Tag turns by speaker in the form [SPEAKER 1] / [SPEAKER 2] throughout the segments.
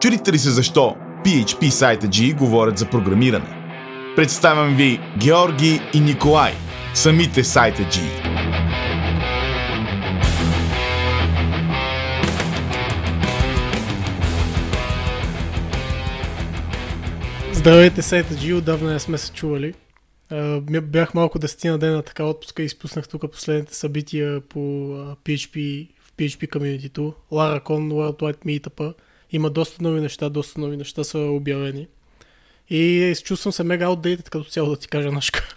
[SPEAKER 1] Чудите ли се защо PHP сайта G говорят за програмиране? Представям ви Георги и Николай, самите сайта G.
[SPEAKER 2] Здравейте, сайта G, отдавна не сме се чували. Бях малко десетина дена така отпуска и изпуснах тук последните събития по PHP в PHP комьюнитито. Laracon, World Wide Meetup. Има доста нови неща, доста нови неща са обявени. И чувствам се мега outdated като цяло да ти кажа нашка.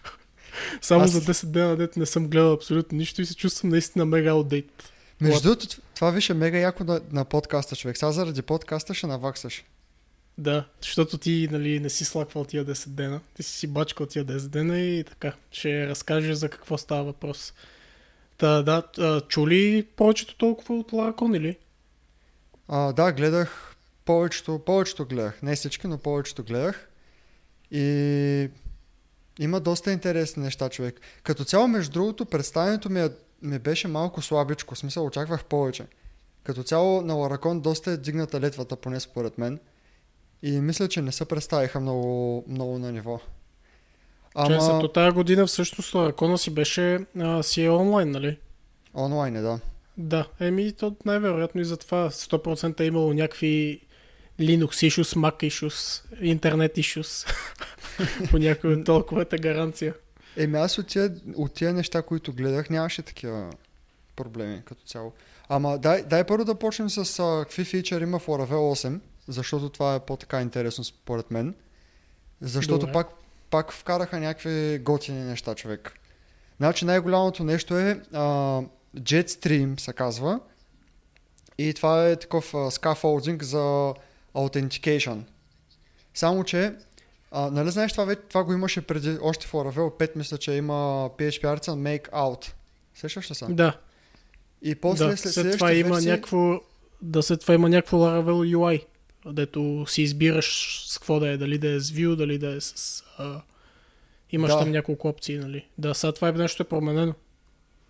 [SPEAKER 2] Само Аз... за 10 дена дете не съм гледал абсолютно нищо и се чувствам наистина мега outdated.
[SPEAKER 3] Между другото, това више мега яко на, на подкаста, човек. Сега заради подкаста ще наваксаш.
[SPEAKER 2] Да, защото ти нали, не си слаквал тия 10 дена. Ти си си бачкал тия 10 дена и така. Ще разкажеш за какво става въпрос. Та, да, чули повечето толкова от Ларакон или?
[SPEAKER 3] А, да, гледах повечето, повечето гледах. Не всички, но повечето гледах. И има доста интересни неща, човек. Като цяло, между другото, представянето ми, е, ми беше малко слабичко. В смисъл, очаквах повече. Като цяло на Ларакон доста е дигната летвата, поне според мен. И мисля, че не се представиха много, много на ниво.
[SPEAKER 2] Ама... Че, тази година всъщност Ларакона си беше а, си е онлайн, нали?
[SPEAKER 3] Онлайн е, да.
[SPEAKER 2] Да, еми то най-вероятно и за това 100% е имало някакви Linux issues, Mac issues, интернет issues по някои от толковата гаранция.
[SPEAKER 3] Еми аз от тия, от тия неща, които гледах, нямаше такива проблеми като цяло. Ама дай, дай първо да почнем с а, какви фичър има в Laravel 8, защото това е по-така интересно според мен. Защото пак, пак вкараха някакви готини неща, човек. Значи най-голямото нещо е а, Jetstream се казва. И това е такъв scaffolding за authentication. Само, че а, нали знаеш, това, това го имаше преди, още в Laravel 5, мисля, че има PHP Artisan Make Out. Сещаш ли се?
[SPEAKER 2] Да.
[SPEAKER 3] И после
[SPEAKER 2] да, след, след това има версии... някакво, да след това има някакво Laravel UI, дето си избираш с какво да е, дали да е с Vue, дали да е с... А... Имаш да. там няколко опции, нали? Да, сега това е нещо е променено.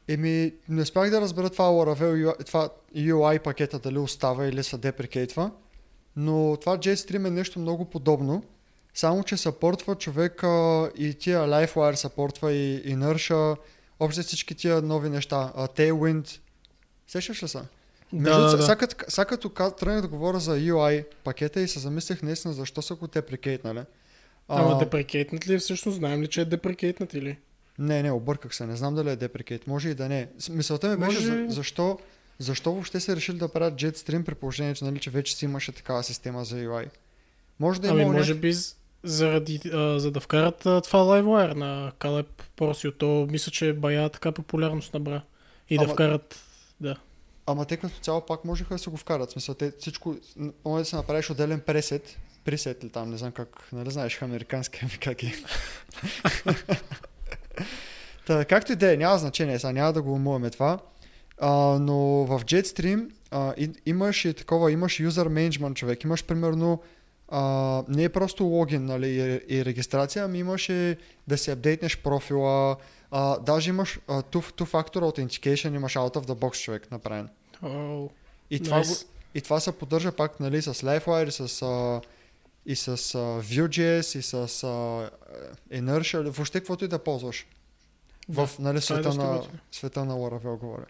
[SPEAKER 3] Еми, не спях да разбера това Laravel, това UI пакета дали остава или се деприкейтва, но това JStream е нещо много подобно, само че съпортва човека и тия LifeWire съпортва и Inertia, общо всички тия нови неща, Tailwind, сещаш ли са?
[SPEAKER 2] Да, да, да.
[SPEAKER 3] Сега като тръгнах да говоря за UI пакета и се замислих наистина защо са го деприкейтнали.
[SPEAKER 2] Ама деприкейтнат ли всъщност? Знаем ли, че е деприкейтнат или?
[SPEAKER 3] Не, не, обърках се. Не знам дали е деприкейт. Може и да не. Мисълта ми беше Може... за, защо, защо въобще се решили да правят Jetstream при положение, че, нали, че вече си имаше такава система за UI. Може да
[SPEAKER 2] има. Ами, може би заради, а, за да вкарат а, това LiveWire на Caleb Porcio, то мисля, че бая така популярност набра. И Ама... да вкарат, да.
[SPEAKER 3] Ама те като цяло пак можеха да се го вкарат. Смисъл, те всичко, може да се направиш отделен пресет, пресет ли там, не знам как, нали знаеш американски ами как е. Та, както и да е, няма значение, сега няма да го умуваме това. А, но в Jetstream а, и, имаш и такова, имаш user management човек, имаш примерно а, не е просто логин нали, и, и регистрация, ами имаш и да си апдейтнеш профила, а, даже имаш а, two, two Factor Authentication, имаш out of the box човек направен.
[SPEAKER 2] Oh,
[SPEAKER 3] и, това nice. го, и това се поддържа пак нали, с LifeWire, с, а, и с а, Vue.js, и с а, Inertia, въобще каквото и да ползваш. В нали, е света, на, света на Laravel говоря.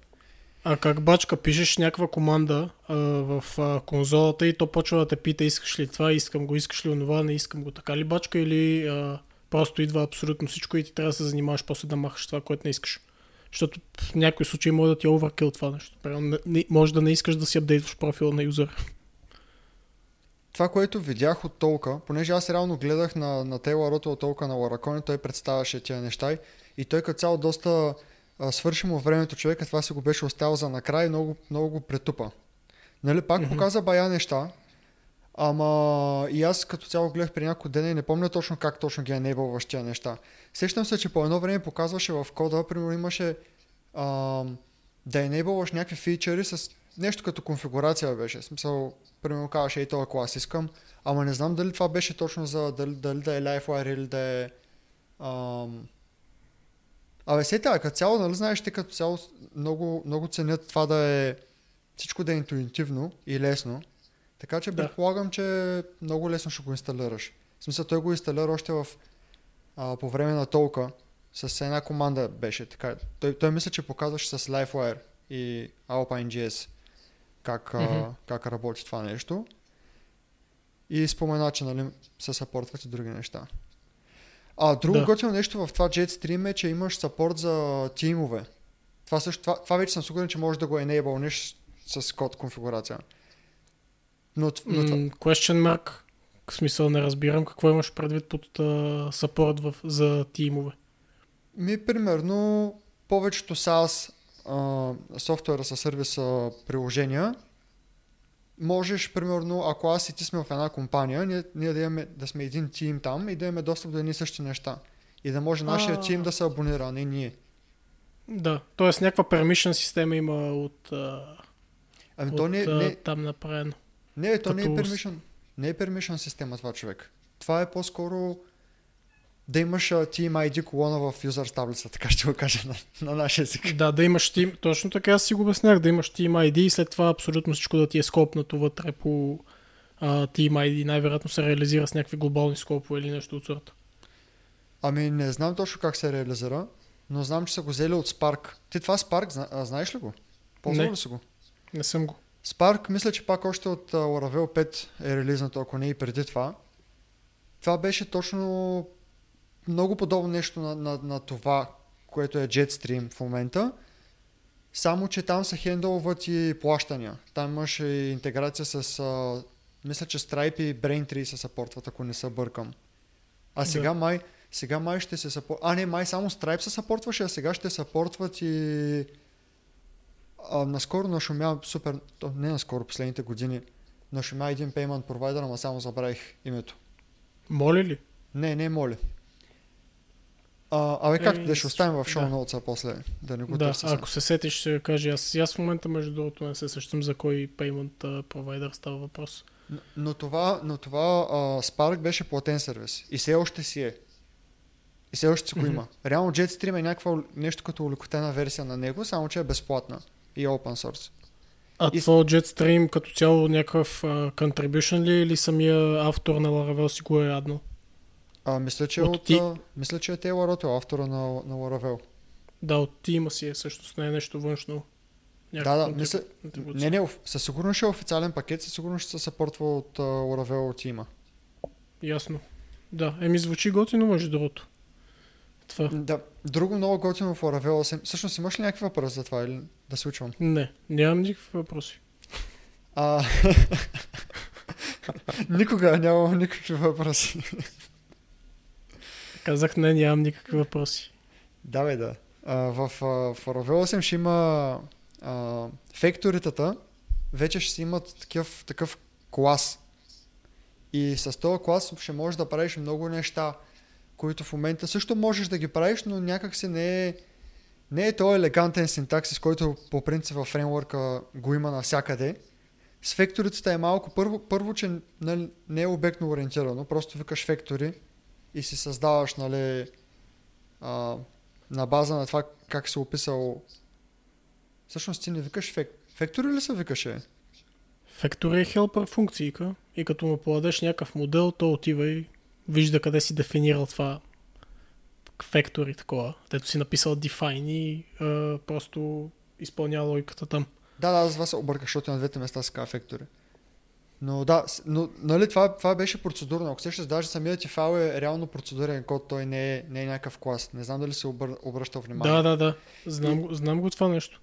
[SPEAKER 2] А как бачка, пишеш някаква команда а, в а, конзолата и то почва да те пита искаш ли това, искам го, искаш ли онова, не искам го. Така ли бачка или а, просто идва абсолютно всичко и ти трябва да се занимаваш после да махаш това, което не искаш. Защото в някои случаи може да ти е оверкил това нещо. Може да не искаш да си апдейтваш профила на юзера.
[SPEAKER 3] Това, което видях от толка, понеже аз реално гледах на, на Тейлор от толка на Ларакони, той представяше тия неща и той като цяло доста а, свърши му времето човека, това се го беше оставил за накрай и много, много го претупа. Нали, пак mm-hmm. показа бая неща, ама и аз като цяло гледах при няколко дена и не помня точно как точно ги енейбълваш тия неща. Сещам се, че по едно време показваше в кода, примерно имаше а, да енейбълваш някакви фичери с нещо като конфигурация беше. Смисъл, примерно казваш, ей този клас искам, ама не знам дали това беше точно за дали, дали да е LiveWire или да е ам, Абе, сета, като цяло, нали знаеш, те като цяло много, много ценят това да е всичко да е интуитивно и лесно. Така че
[SPEAKER 2] Да.
[SPEAKER 3] предполагам, че много лесно ще го инсталираш. В смисъл, той го инсталира още в, а, по време на толка. С една команда беше така. Той, той мисля, че показваше с LiveWire и Alpine.js как, а, как работи това нещо. И спомена, че нали, се съпортват и други неща. А друго
[SPEAKER 2] Да.
[SPEAKER 3] готино нещо в това Jetstream е, че имаш сапорт за тимове. Това, също, това, това вече съм сигурен, че можеш да го enablenеш с код конфигурация. Но, но това,
[SPEAKER 2] М, question mark. В смисъл не разбирам какво имаш предвид под а, сапорт в, за тимове.
[SPEAKER 3] ми примерно повечето SaaS а, софтуера със сервис а, приложения можеш, примерно, ако аз и ти сме в една компания, ние, ние да, имаме, да сме един тим там и да имаме достъп до едни същи неща. И да може нашия
[SPEAKER 2] А.
[SPEAKER 3] тим да се абонира, а не ние.
[SPEAKER 2] Да, т.е. някаква permission система има от,
[SPEAKER 3] Ами
[SPEAKER 2] от
[SPEAKER 3] то не,
[SPEAKER 2] а,
[SPEAKER 3] не,
[SPEAKER 2] там направено.
[SPEAKER 3] не, то не е
[SPEAKER 2] като-
[SPEAKER 3] permission. Не е permission система това човек. Това е по-скоро да имаш а, Team ID колона в users таблица, така ще го кажа на, на нашия език.
[SPEAKER 2] Да, да имаш тим, точно така аз си го обяснях, да имаш Team ID и след това абсолютно всичко да ти е скопнато вътре по а, Team ID. Най-вероятно се реализира с някакви глобални скопове или нещо от сорта.
[SPEAKER 3] Ами не знам точно как се реализира, но знам, че са го взели от Spark. Ти това Spark, зна, знаеш ли го? Ползвал ли си го?
[SPEAKER 2] Не съм го.
[SPEAKER 3] Spark, мисля, че пак още от Laravel 5 е релизнато, ако не и преди това. Това беше точно много подобно нещо на, на, на това, което е Jetstream в момента. Само, че там се хендълват и плащания. Там имаше и интеграция с... А, мисля, че Stripe и Braintree се съпортват, ако не се бъркам. А
[SPEAKER 2] Да.
[SPEAKER 3] сега май, сега май ще се съпортват... А, не, май само Stripe се съпортваше, а сега ще съпортват и... А, наскоро нашумя супер... Не наскоро, последните години. Нашумя един payment провайдер, ама само забравих името.
[SPEAKER 2] Моля ли?
[SPEAKER 3] Не, не моля. А, абе, както да ще оставим в
[SPEAKER 2] да.
[SPEAKER 3] шоу ноутса после, да не го
[SPEAKER 2] Да,
[SPEAKER 3] сега.
[SPEAKER 2] ако се сетиш, ще кажа аз. Аз в момента, между другото, не се същам за кой payment provider става въпрос.
[SPEAKER 3] Но, но това, но това а, Spark беше платен сервис. И все още си е. И все още си го има. Реално Jetstream е някаква нещо като улекотена версия на него, само че е безплатна и е open source.
[SPEAKER 2] А
[SPEAKER 3] И-
[SPEAKER 2] това Jetstream като цяло някакъв а, contribution ли е или самия автор на Laravel си го е аднал?
[SPEAKER 3] А, мисля, че,
[SPEAKER 2] От
[SPEAKER 3] от,
[SPEAKER 2] ти-
[SPEAKER 3] мисля, че е Тейлор Рото, автора на, на Laravel.
[SPEAKER 2] Да, от тима си е всъщност, не е нещо външно.
[SPEAKER 3] Да, да, мисля-. Не, не, със сигурност ще е официален пакет, със сигурност ще се съпортва от а, Laravel тима.
[SPEAKER 2] Ясно. Да, еми звучи готино, между другото. Това.
[SPEAKER 3] Да, друго много готино в Laravel 8. Всъщност имаш ли някакви въпроси за това или да се учвам?
[SPEAKER 2] Не, нямам никакви въпроси.
[SPEAKER 3] А... Никога нямам никакви въпроси.
[SPEAKER 2] Казах не, нямам никакви въпроси.
[SPEAKER 3] Да, бе, да. В, а, в Laravel 8 ще има а, вече ще си имат такъв, такъв клас. И с този клас ще можеш да правиш много неща, които в момента също можеш да ги правиш, но някак се не е, не е този елегантен синтаксис, който по принцип във фреймворка го има навсякъде. С фекторицата е малко, първо, първо че нали, не е обектно ориентирано, просто викаш фектори и си създаваш нали, а, на база на това как си описал. Всъщност ти не викаш фек... фектори ли се викаше?
[SPEAKER 2] Factory е хелпър функцийка и като му подадеш някакъв модел, то отива и вижда къде си дефинирал това Factory такова. Тето си написал define и а, просто изпълнява логиката там.
[SPEAKER 3] Да, да, аз това се обърках, защото на двете места се казва фектори. Но да, но нали, това, това беше процедурно. Ако сещаш, даже самият ти файл е реално процедурен код, той не е, не е някакъв клас. Не знам дали се обър... обръщал внимание.
[SPEAKER 2] Да, да, да. Знам, го, знам го това нещо.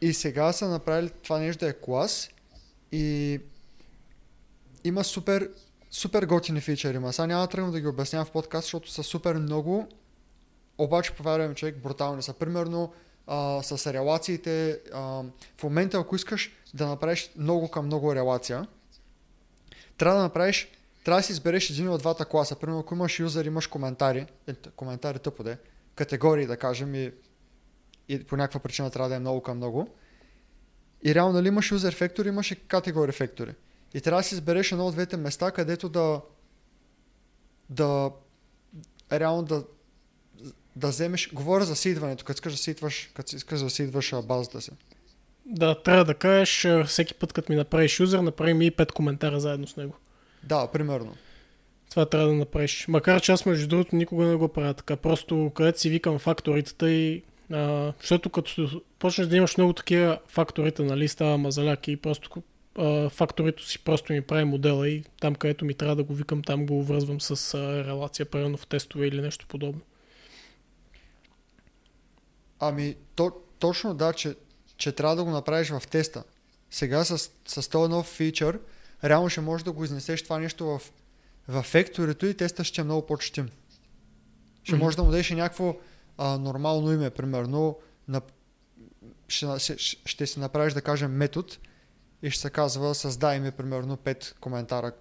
[SPEAKER 3] И сега са направили това нещо да е клас и има супер, супер готини фичъри. Ма сега няма да тръгвам да ги обяснявам в подкаст, защото са супер много. Обаче, повярвам, човек, брутални са. Примерно, а, с релациите, а, в момента, ако искаш да направиш много към много релация, трябва да направиш, трябва да си избереш един от двата класа. Примерно, ако имаш юзер, имаш коментари, е, коментари тъпо де, категории, да кажем, и, и по някаква причина трябва да е много към много. И реално, нали имаш юзер фектори, имаш и категории фектори. И трябва да си избереш едно от двете места, където да да реално да да вземеш, говоря за сидването, като искаш да сидваш, като искаш да сидваш базата си.
[SPEAKER 2] Да, трябва да кажеш, всеки път, като ми направиш юзер, направи ми и 5 коментара заедно с него.
[SPEAKER 3] Да, примерно.
[SPEAKER 2] Това трябва да направиш. Макар че аз между другото никога не го правя така. Просто където си викам факторите и а, защото като почнеш да имаш много такива факторите, нали, става мазаляк и просто а, факторито си просто ми прави модела и там където ми трябва да го викам, там го връзвам с а, релация, примерно в тестове или нещо подобно.
[SPEAKER 3] Ами, то, точно да, че, че трябва да го направиш в теста. Сега с, с този нов фичър, реално ще можеш да го изнесеш това нещо в, в фекторито и теста ще е много по-четим. Ще
[SPEAKER 2] Мгм.
[SPEAKER 3] можеш да му дадеш и някакво а, нормално име, примерно, на, ще, ще, ще си направиш да кажем метод и ще се казва създай ми примерно 5 коментара.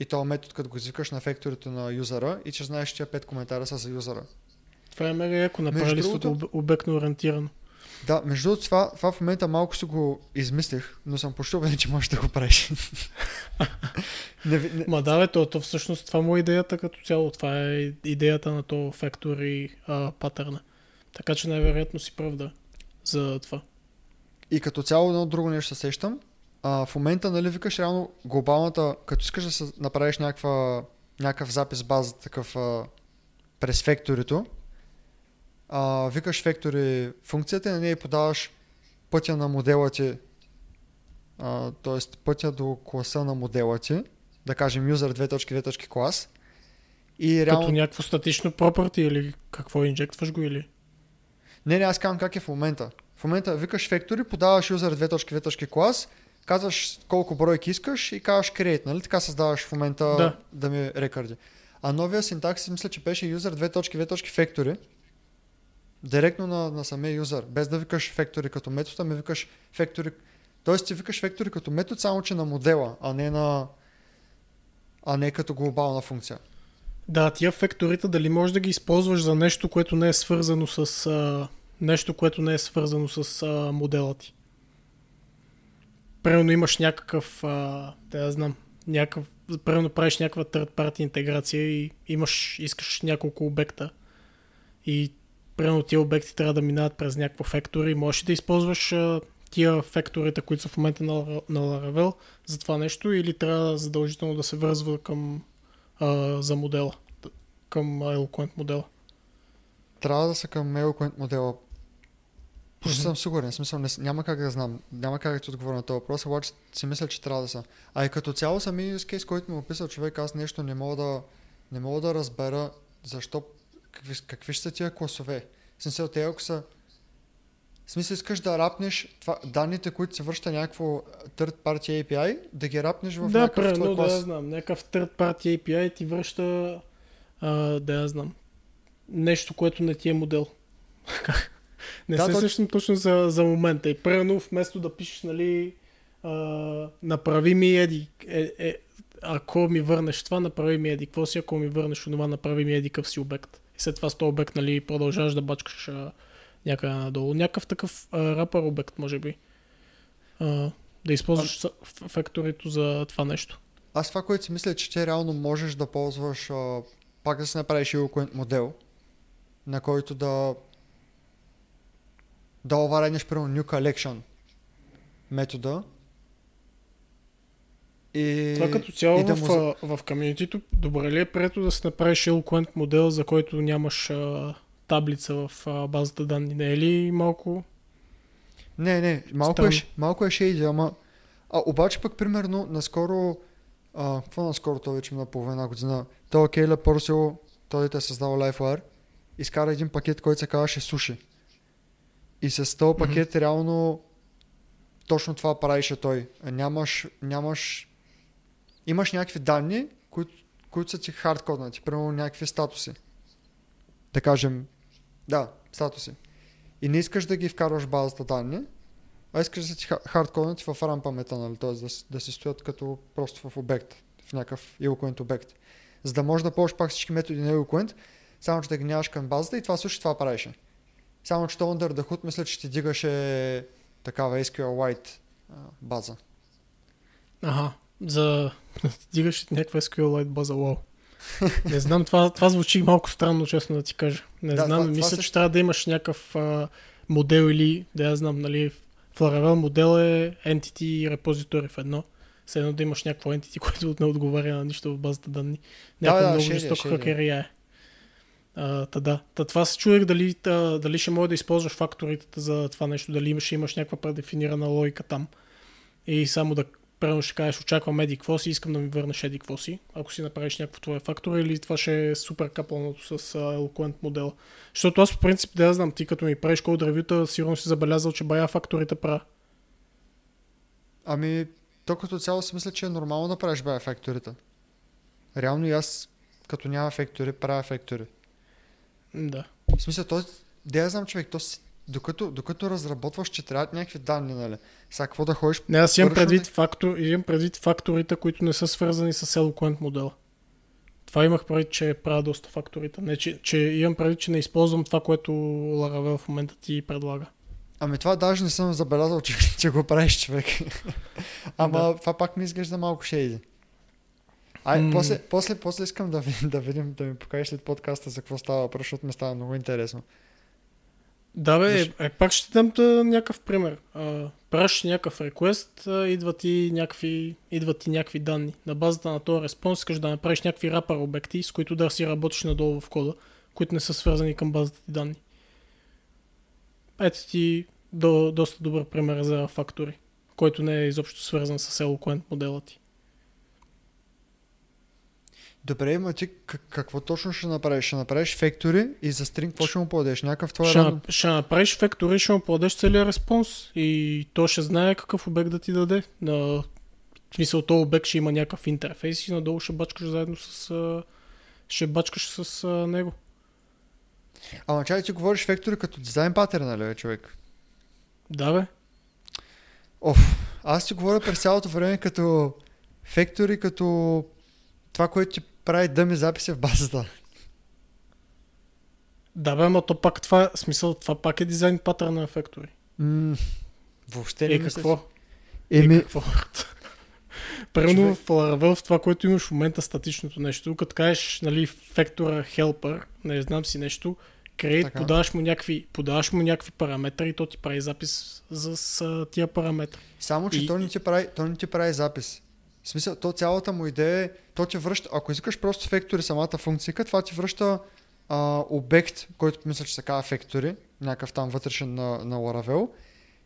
[SPEAKER 3] И този метод, като го извикаш на фекторито на юзера и че знаеш, че тия 5 коментара са за юзера.
[SPEAKER 2] Това е мега яко, направили
[SPEAKER 3] другото-
[SPEAKER 2] го обектно ориентирано.
[SPEAKER 3] Да, между другото, това, това в момента малко си го измислих, но съм почти убеден, че можеш да го правиш. не, не,
[SPEAKER 2] Ма да, бе, то, то всъщност това му е идеята като цяло. Това е идеята на то фактори а, патърна. Така че най-вероятно си прав да за това.
[SPEAKER 3] и като цяло едно друго нещо се сещам. А, в момента, нали, викаш реално глобалната, като искаш да направиш някаква, някакъв запис база такъв а, през фекторито, а, викаш фектори функцията и на нея подаваш пътя на модела ти, т.е. пътя до класа на модела ти, да кажем user 2.2. клас. И реално...
[SPEAKER 2] Като някакво статично property или какво инжектваш го или...
[SPEAKER 3] Не, не, аз казвам как е в момента. В момента викаш фектори, подаваш user 2.2. клас, казваш колко бройки искаш и казваш create, нали? Така създаваш в момента
[SPEAKER 2] Да.
[SPEAKER 3] да ми рекърди. А новия синтаксис мисля, че беше user 2.2. factory. Директно на, на самия юзър, без да викаш фектори като метод, ами викаш фектори. Тоест ти викаш фектори като метод, само че на модела, а не на а не като глобална функция.
[SPEAKER 2] Да, тия фекторите дали можеш да ги използваш за нещо, което не е свързано с... А, нещо, което не е свързано с а, модела ти. Примерно имаш някакъв... А, да я знам. Някакъв, примерно правиш някаква third party интеграция и имаш, искаш няколко обекта. И примерно тия обекти трябва да минават през някакво фектори. Можеш да използваш а, тия фекторите, които са в момента на, на Laravel за това нещо или трябва задължително да се връзва към а, за модела, към Eloquent модела.
[SPEAKER 3] Трябва да са към Eloquent модела. Почти
[SPEAKER 2] Мгм.
[SPEAKER 3] съм сигурен, смисъл не, няма как да знам, няма как да ти отговоря на този въпрос, обаче си мисля, че трябва да са. А и като цяло самия use case, който ми описал човек, аз нещо не мога да, не мога да разбера защо, какви, какви ще са тия класове. Смисъл, те ако са в смисъл искаш да рапнеш това, данните, които се връща някакво third party API, да ги рапнеш в
[SPEAKER 2] да,
[SPEAKER 3] някакъв
[SPEAKER 2] примерно,
[SPEAKER 3] твой
[SPEAKER 2] да
[SPEAKER 3] клас.
[SPEAKER 2] я знам, някакъв third party API ти връща, а, да я знам, нещо, което не ти е модел. не
[SPEAKER 3] Да,
[SPEAKER 2] се
[SPEAKER 3] то-
[SPEAKER 2] сещам точно за, за момента. И примерно, вместо да пишеш, нали, а, направи ми еди, е, е, ако ми върнеш това, направи ми еди, какво си, ако ми върнеш това, направи ми еди къв си обект. И след това с този обект, нали, продължаваш да бачкаш а, някъде надолу. Някакъв такъв а, рапър обект, може би. А, да използваш а... факторито за това нещо.
[SPEAKER 3] Аз това, което си мисля, че ти реално можеш да ползваш, а, пак да си направиш eloquent модел, на който да да овареднеш, примерно, new collection метода. И,
[SPEAKER 2] Това като цяло
[SPEAKER 3] и да
[SPEAKER 2] в,
[SPEAKER 3] му
[SPEAKER 2] в комьюнитито, добре ли е прието да си направиш eloquent модел, за който нямаш а, таблица в а, базата данни? Не е ли малко...
[SPEAKER 3] Не, не, малко е,
[SPEAKER 2] Странно.
[SPEAKER 3] малко е шейди, ама... А, обаче пък, примерно, наскоро... А, какво наскоро, то вече на половина година, той Кейла Порсил, той е създал LifeWire, изкара един пакет, който се казваше Суши. И с този пакет реално точно това правише той. Нямаш, нямаш... Имаш някакви данни, които, които са ти хардкоднати, примерно някакви статуси. Да кажем, да, статуси. И не искаш да ги вкарваш в базата данни, а искаш да ти ха- хардкоднати в RAM паметта, нали? т.е. Да, да си стоят като просто в обект, в някакъв eloquent обект. За да можеш да ползваш пак всички методи на eloquent, само че да ги нямаш към базата и това също това правеше. Само че то under the hood мисля, че ти дигаше такава SQLite база.
[SPEAKER 2] Ага, за... Дигаш някаква SQLite база, вау. Не знам, това, това звучи малко странно, честно да ти кажа. Не
[SPEAKER 3] Да,
[SPEAKER 2] знам,
[SPEAKER 3] това- това
[SPEAKER 2] мисля,
[SPEAKER 3] също-
[SPEAKER 2] че трябва да имаш някакъв а, модел или, да я знам, нали, Laravel модел е entity и repository в едно. Все едно да имаш някакво entity, което не отговаря на нищо в базата данни. Някаква
[SPEAKER 3] да,
[SPEAKER 2] много жестока
[SPEAKER 3] шеди е.
[SPEAKER 2] хакерия е. А, та да. Та това се чудех дали, та, дали ще може да използваш факторите за това нещо, дали имаш, имаш някаква предефинирана логика там. И само да Примерно ще кажеш, очаквам еди какво си, искам да ми върнеш еди какво си, ако си направиш някакво твое фактор или това ще е супер капълното с Eloquent модела. Защото аз по принцип да я знам, ти като ми правиш код ревюта, сигурно си забелязал, че бая факторите правя.
[SPEAKER 3] Ами, то като цяло си мисля, че е нормално да правиш бая факторите. Реално и аз, като няма фактори, правя фактори.
[SPEAKER 2] Да.
[SPEAKER 3] В смисъл, то, да я знам човек, то докато, докато разработваш, че трябват някакви данни, нали? Сега какво да ходиш?
[SPEAKER 2] Не, аз имам предвид, фактор, имам предвид факторите, които не са свързани с Eloquent модела. Това имах предвид, че правя доста факторите. Не, че, че имам предвид, че не използвам това, което Laravel в момента ти предлага.
[SPEAKER 3] Ами това даже не съм забелязал, че, че го правиш човек. Ама
[SPEAKER 2] Да.
[SPEAKER 3] това пак ми изглежда малко шейди. Ай,
[SPEAKER 2] М.
[SPEAKER 3] после, после, после искам да, да видим, да ми покажеш след подкаста за какво става защото ми става много интересно.
[SPEAKER 2] Да, бе,
[SPEAKER 3] Защо?
[SPEAKER 2] е, пак ще дам да, някакъв пример. А, пращаш някакъв реквест, идват ти някакви, идват ти някакви данни. На базата на този респонс искаш да направиш някакви рапър обекти, с които да си работиш надолу в кода, които не са свързани към базата ти данни. Ето ти до, доста добър пример за фактори, който не е изобщо свързан с Eloquent модела ти.
[SPEAKER 3] Добре, ма ти какво точно ще направиш? Ще направиш фектори и за стринг какво ще му подадеш? Някакъв твой
[SPEAKER 2] Ще, на- ще направиш фактори, ще му подадеш целият респонс и то ще знае какъв обект да ти даде. На... В смисъл, този обект ще има някакъв интерфейс и надолу ще бачкаш заедно с... Ще бачкаш с него.
[SPEAKER 3] Ама чай ти говориш фектори като дизайн паттерн, нали, бе, човек?
[SPEAKER 2] Да, бе.
[SPEAKER 3] Аз ти говоря през цялото време като фектори, като това, което ти прави дъми записи в базата.
[SPEAKER 2] Да, бе, но то пак това, смисъл, това пак е дизайн патърн на фактори.
[SPEAKER 3] М- въобще не
[SPEAKER 2] Е, какво?
[SPEAKER 3] че-
[SPEAKER 2] Е,
[SPEAKER 3] Еми,
[SPEAKER 2] какво? Примерно в Laravel, в това, което имаш в момента статичното нещо, като кажеш, нали, фактора helper, не знам си нещо, create,
[SPEAKER 3] Така.
[SPEAKER 2] подаваш му, някакви, подаваш му някакви параметри и то ти прави запис за с, тия параметри.
[SPEAKER 3] Само, че
[SPEAKER 2] И-
[SPEAKER 3] то, не ти прави, то не ти прави запис. В смисъл, то цялата му идея е, то ти връща, ако искаш просто фектори самата функция, това ти връща а, обект, който мисля, че се казва фектори, някакъв там вътрешен на, на Laravel,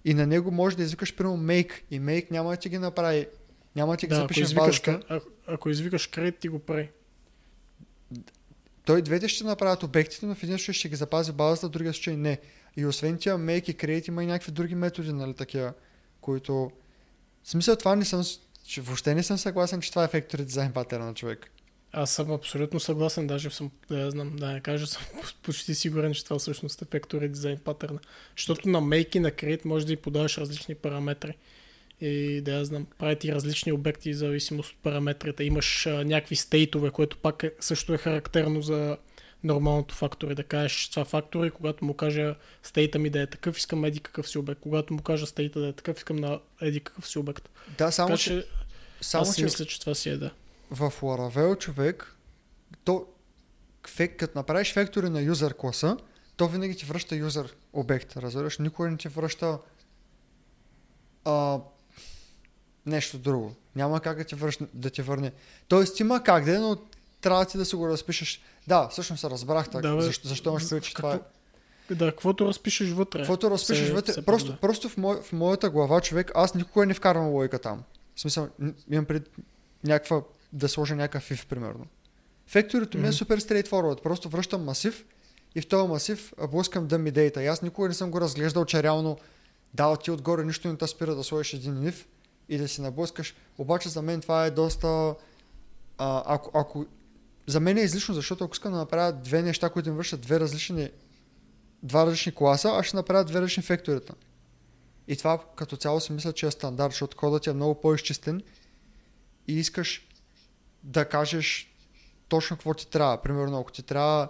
[SPEAKER 3] и на него можеш да извикаш примерно make, и make няма да ти ги направи, няма да ти ги
[SPEAKER 2] Да, ако
[SPEAKER 3] запише в
[SPEAKER 2] извикаш,
[SPEAKER 3] базата.
[SPEAKER 2] а, ако извикаш create, ти го прави.
[SPEAKER 3] Той двете ще направят обектите, но в един случай ще ги запази в базата, в другия случай не. И освен тия make и create има и някакви други методи, нали, такива, които... В смисъл това не съм... Че въобще не съм съгласен, че това е фектори дизайн паттерна на човек.
[SPEAKER 2] Аз съм абсолютно съгласен, даже съм, да я знам, да я кажа, съм почти сигурен, че това всъщност е фактори дизайн патърна. Защото на make и на create може да и подаваш различни параметри. И да я знам, прави ти различни обекти в зависимост от параметрите. Имаш а, някакви стейтове, което пак е, също е характерно за нормалното фактори. Да кажеш това фактори, когато му кажа стейта ми да е такъв, искам еди какъв си обект. Когато му кажа стейта да е такъв, искам на еди какъв си обект.
[SPEAKER 3] Да, само,
[SPEAKER 2] така
[SPEAKER 3] че, само
[SPEAKER 2] аз си
[SPEAKER 3] че
[SPEAKER 2] мисля, че това си е да.
[SPEAKER 3] в Laravel човек, то, като направиш фектори на юзър класа, то винаги ти връща юзър обект, разбираш? Никога не ти връща а, нещо друго. Няма как да ти, връща, да ти върне. Тоест има как да е, но трябва ти да си го разпишеш. Да, всъщност се разбрах така.
[SPEAKER 2] Да, бе.
[SPEAKER 3] защо, защо имаш предвид, че това е.
[SPEAKER 2] Да, каквото разпишеш вътре.
[SPEAKER 3] Каквото разпишеш
[SPEAKER 2] Все-
[SPEAKER 3] вътре,
[SPEAKER 2] пак
[SPEAKER 3] просто,
[SPEAKER 2] да.
[SPEAKER 3] просто в, мой, в моята глава, човек, аз никога не вкарвам логика там. В смисъл, имам пред някаква, да сложа някакъв if, примерно. Фекторито ми е супер straightforward. Просто връщам масив и в този масив блъскам dummy data. И аз никога не съм го разглеждал, че реално да, ти отгоре нищо не те спира да сложиш един if и да си наблъскаш. Обаче за мен това е доста... А, ако, ако... За мен е излишно, защото ако искам да направя две неща, които ми вършат две различни два различни класа, аз ще направя две различни фекторита. И това като цяло си мисля, че е стандарт, защото кодът е много по-изчистен и искаш да кажеш точно какво ти трябва. Примерно, ако ти трябва...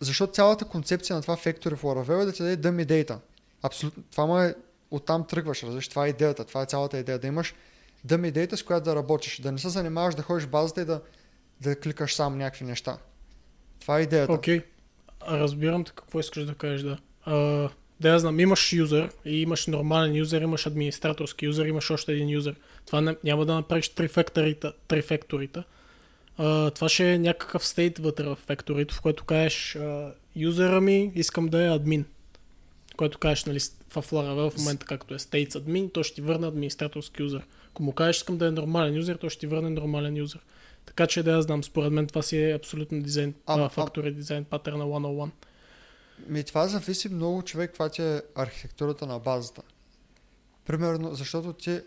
[SPEAKER 3] Защото цялата концепция на това фектори в Laravel е да ти даде dummy data. Абсолютно. Това му е... Оттам тръгваш, разбираш? Това е идеята. Това е цялата идея. Да имаш dummy data, с която да работиш. Да не се занимаваш да ходиш в базата и да, да кликаш само някакви неща. Това е идеята.
[SPEAKER 2] Окей. А, Разбирам те какво искаш да кажеш, да. А, да я знам, имаш юзер и имаш нормален юзер, имаш администраторски юзер, имаш още един юзер. Това не, няма да направиш три факторита, три факторита. А, това ще е някакъв стейт вътре в факторито, в който кажеш а, юзера ми искам да е админ. Който кажеш нали, в Laravel в момента както е states админ, то ще ти върне администраторски юзер. Ако му кажеш искам да е нормален юзер, то ще ти върне нормален юзер. Така че да я знам, според мен това си е абсолютно дизайн,
[SPEAKER 3] А,
[SPEAKER 2] а,
[SPEAKER 3] а-
[SPEAKER 2] фактори дизайн паттерна 101.
[SPEAKER 3] Ми това зависи много човек, каква ти е архитектурата на базата. Примерно, защото ти,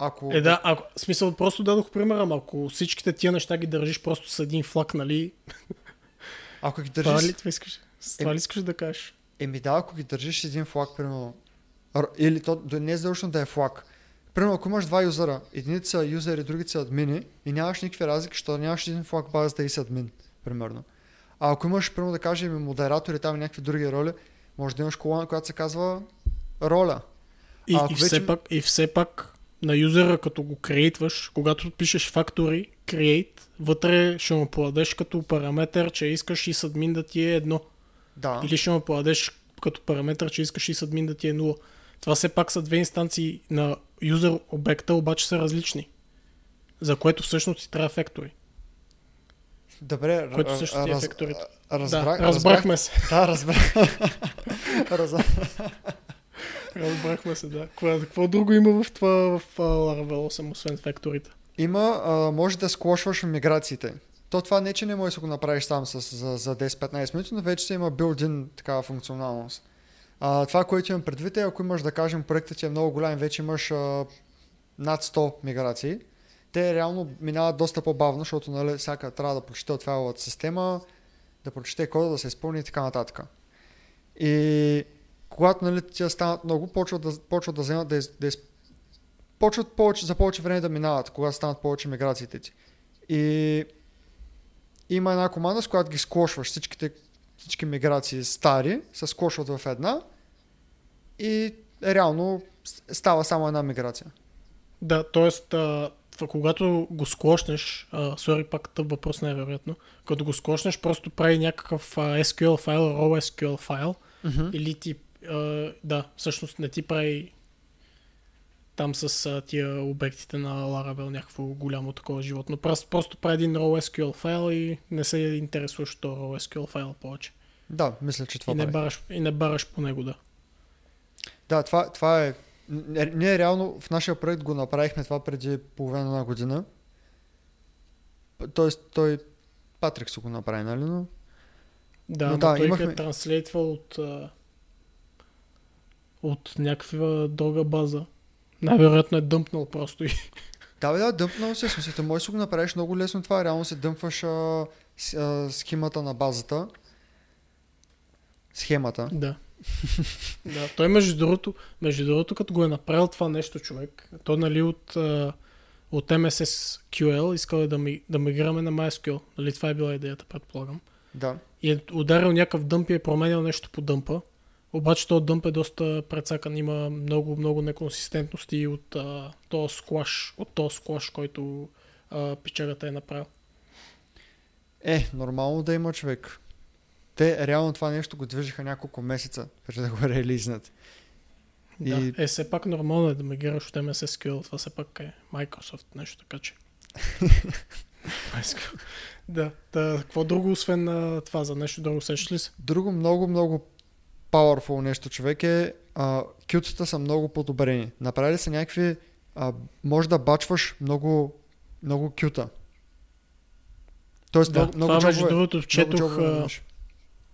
[SPEAKER 3] ако...
[SPEAKER 2] Е да, ако, в смисъл просто дадох пример, ама ако всичките тия неща ги държиш просто с един флаг, нали?
[SPEAKER 3] Ако ги
[SPEAKER 2] Това
[SPEAKER 3] държиш...
[SPEAKER 2] ли това искаш? С това ли искаш да кажеш?
[SPEAKER 3] Еми да, ако ги държиш един флаг, примерно, или то не е задължено да е флаг. Примерно, ако имаш два юзера, едините са юзери, другите са админи и нямаш никакви разлики, защото нямаш един флаг базата и си админ, примерно. А ако имаш, примерно да кажем, и модератори там и някакви други роли, може да имаш колона, която се казва роля.
[SPEAKER 2] И,
[SPEAKER 3] А
[SPEAKER 2] и, все
[SPEAKER 3] вече-
[SPEAKER 2] пак, и все пак на юзера, като го креитваш, когато пишеш factory, create, вътре ще му подадеш като параметър, че искаш и админ да ти е едно.
[SPEAKER 3] Да.
[SPEAKER 2] Или ще му подадеш като параметър, че искаш и админ да ти е 0. Това все пак са две инстанции на юзер обекта, обаче са различни. За което всъщност ти трябва factory.
[SPEAKER 3] Добре,
[SPEAKER 2] Което също си е
[SPEAKER 3] раз-
[SPEAKER 2] факторито.
[SPEAKER 3] разбрах,
[SPEAKER 2] да, разбрахме се.
[SPEAKER 3] Да, разбрах. Разбрах.
[SPEAKER 2] Разбрахме се, да. Какво, какво друго има в това в Laravel 8, освен факторите?
[SPEAKER 3] Има, а, може да склошваш миграциите. То това не, че не можеш да го направиш сам с, за, за 10-15 минути, но вече си има built-in такава функционалност. А, това, което имам предвид е, ако имаш, да кажем, проектът ти е много голям, вече имаш а, над 100 миграции, те реално минават доста по-бавно, защото нали, всяка трябва да прочете от файловата система, да прочете кода, да се изпълни и така нататък. И когато нали, тия станат много, почват да, почват да вземат да, из, да из, почват повече, за повече време да минават, когато станат повече миграциите ти. И има една команда, с която ги склошваш всичките, всички миграции стари, се склошват в една и реално става само една миграция.
[SPEAKER 2] Да, т.е. когато го склошнеш, а, сори пак тъп въпрос най-вероятно, като го склошнеш просто прави някакъв а, SQL файл, raw SQL файл
[SPEAKER 3] Mm-hmm.
[SPEAKER 2] или ти, а, да, всъщност не ти прави там с а, тия обектите на Laravel някакво голямо такова животно. Просто, просто прави един raw SQL файл и не се интересуваш от този raw SQL файл повече.
[SPEAKER 3] Да, мисля, че това
[SPEAKER 2] И не,
[SPEAKER 3] прави.
[SPEAKER 2] бараш, и не бараш по него, да.
[SPEAKER 3] Да, това, това е... Ние реално в нашия проект го направихме това преди половина една година. Тоест той... Патрик се го направи, нали? Но...
[SPEAKER 2] Да,
[SPEAKER 3] Но
[SPEAKER 2] но
[SPEAKER 3] да,
[SPEAKER 2] той
[SPEAKER 3] имахме-
[SPEAKER 2] е транслейтвал от, от някаква друга база. Най-вероятно е дъмпнал просто и
[SPEAKER 3] Да, бе, да, дъмпнал се. Смисъл, можеш да го направиш много лесно това. Реално се дъмпваш а, с, а, схемата на базата. Схемата.
[SPEAKER 2] Да. да, той между другото, между другото, като го е направил това нещо човек, то нали от, а, от MSS QL искал е да, ми, да мигрираме на MySQL. Нали това е била идеята, предполагам.
[SPEAKER 3] Да.
[SPEAKER 2] И е ударил някакъв дъмп и е променял нещо по дъмпа. Обаче този дъмп е доста прецакан, има много, много неконсистентности от а, този склаш, от този склаш, който а, печагата е направил.
[SPEAKER 3] Е, нормално да има човек. Те реално това нещо го движиха няколко месеца, преди да го релизнат.
[SPEAKER 2] Да.
[SPEAKER 3] И-
[SPEAKER 2] Е, все пак нормално е да мигрираш от MS SQL, това все пак е Microsoft нещо, така че. Да, да, какво друго освен а, това, за нещо друго сещаш ли се?
[SPEAKER 3] Друго много, много powerful нещо човек е а, кютата са много подобрени. Направили са някакви а, може да бачваш много, много кюта. Тоест
[SPEAKER 2] Да,
[SPEAKER 3] много, много
[SPEAKER 2] това между
[SPEAKER 3] джобове-
[SPEAKER 2] другото
[SPEAKER 3] много
[SPEAKER 2] четох,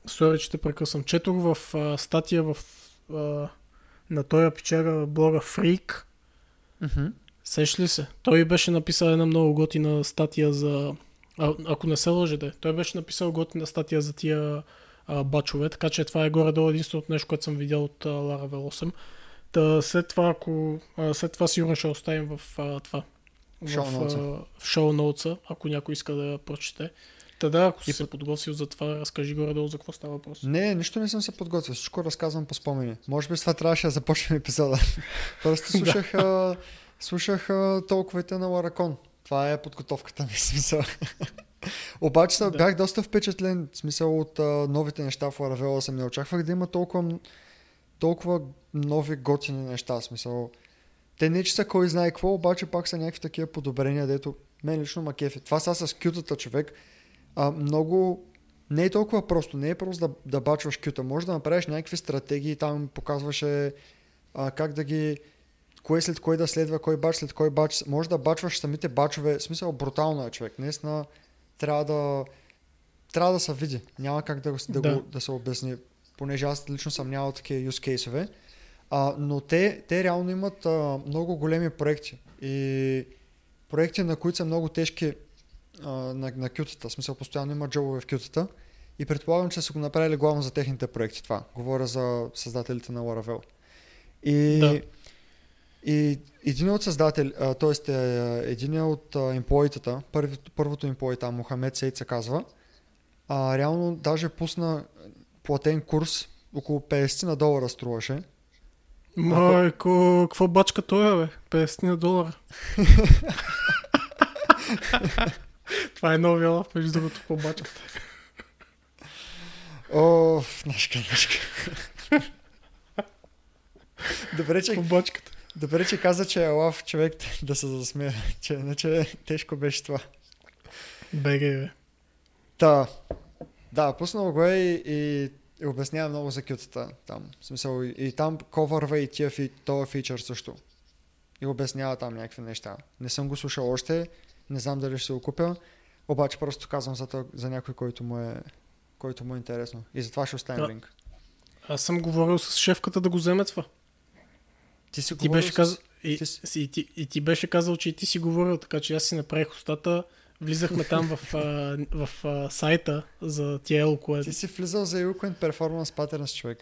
[SPEAKER 2] сори, че те прекъсвам, четох в а, статия в, а, на този печага блога Freak,
[SPEAKER 3] Мгм.
[SPEAKER 2] Сеш ли се? Той беше написал една много готина статия за... А, ако не се лъжете, той беше написал готина статия за тия а, бачове, така че това е горе-долу единственото нещо, което съм видял от а, Laravel 8. Та, след това, ако... А, след това сигурно ще оставим в а, това. В, шоу ноутса, ако някой иска да я прочете. Та да, ако си
[SPEAKER 3] И
[SPEAKER 2] се подготвил за това, разкажи горе-долу за какво става въпрос.
[SPEAKER 3] Не, нищо не съм се подготвил. Всичко разказвам по спомени. Може би с това трябваше да започнем епизода. Просто слушах, а, слушах а, толковете на Ларакон. Това е подготовката ми, смисъл. Обаче да. Бях доста впечатлен, в смисъл от а, новите неща в Laravel 8. Не очаквах да има толкова, толкова нови готини неща, в смисъл. Те не че са кой знае какво, обаче пак са някакви такива подобрения, дето мен лично ма кефи. Това са с кютата човек. А, много не е толкова просто. Не е просто да, да бачваш кюта. Може да направиш някакви стратегии. Там показваше а, как да ги кое след кой да следва, кой бач след кой бач. Може да бачваш самите бачове. В смисъл, брутално е човек. Наистина трябва да трябва да се види. Няма как да, да,
[SPEAKER 2] Да.
[SPEAKER 3] Го, да се обясни. Понеже аз лично съм нямал такива use кейсове. А, но те, те реално имат а, много големи проекти. И проекти, на които са много тежки а, на, на кютата. В смисъл, постоянно има джобове в кютата. И предполагам, че са го направили главно за техните проекти това. Говоря за създателите на Laravel. И,
[SPEAKER 2] Да.
[SPEAKER 3] И един от създатели, т.е. един от а, емплоитата, първото емплой там, Мохамед Сейд се казва, а, реално даже пусна платен курс, около 50 на долара струваше.
[SPEAKER 2] Майко, какво бачка той е, бе? 50 на долара. Това е новия лав, между другото, по бачката.
[SPEAKER 3] О, нашка, нашка. Добре, че
[SPEAKER 2] По бачката.
[SPEAKER 3] Добре, че каза, че е лав човек да се засмее, че иначе тежко беше това.
[SPEAKER 2] Бегай, бе.
[SPEAKER 3] Та, да, пуснал го е и, и, и обяснява много за кютата там. В смисъл, и, и там ковърва и тия, фи, този фичър също. И обяснява там някакви неща. Не съм го слушал още, не знам дали ще се го купя, обаче просто казвам за, то, за някой, който му е който му е интересно. И затова ще оставим
[SPEAKER 2] Да.
[SPEAKER 3] линк.
[SPEAKER 2] Аз съм говорил с шефката да го вземе това.
[SPEAKER 3] Ти си
[SPEAKER 2] Ти беше
[SPEAKER 3] с-
[SPEAKER 2] казал, и,
[SPEAKER 3] ти си-
[SPEAKER 2] и, ти, и ти беше казал, че и ти си говорил, така че аз си направих устата. Влизахме там в, а, в а, сайта за тия елко.
[SPEAKER 3] Ти си влизал за Eloquent Performance Patterns, човек.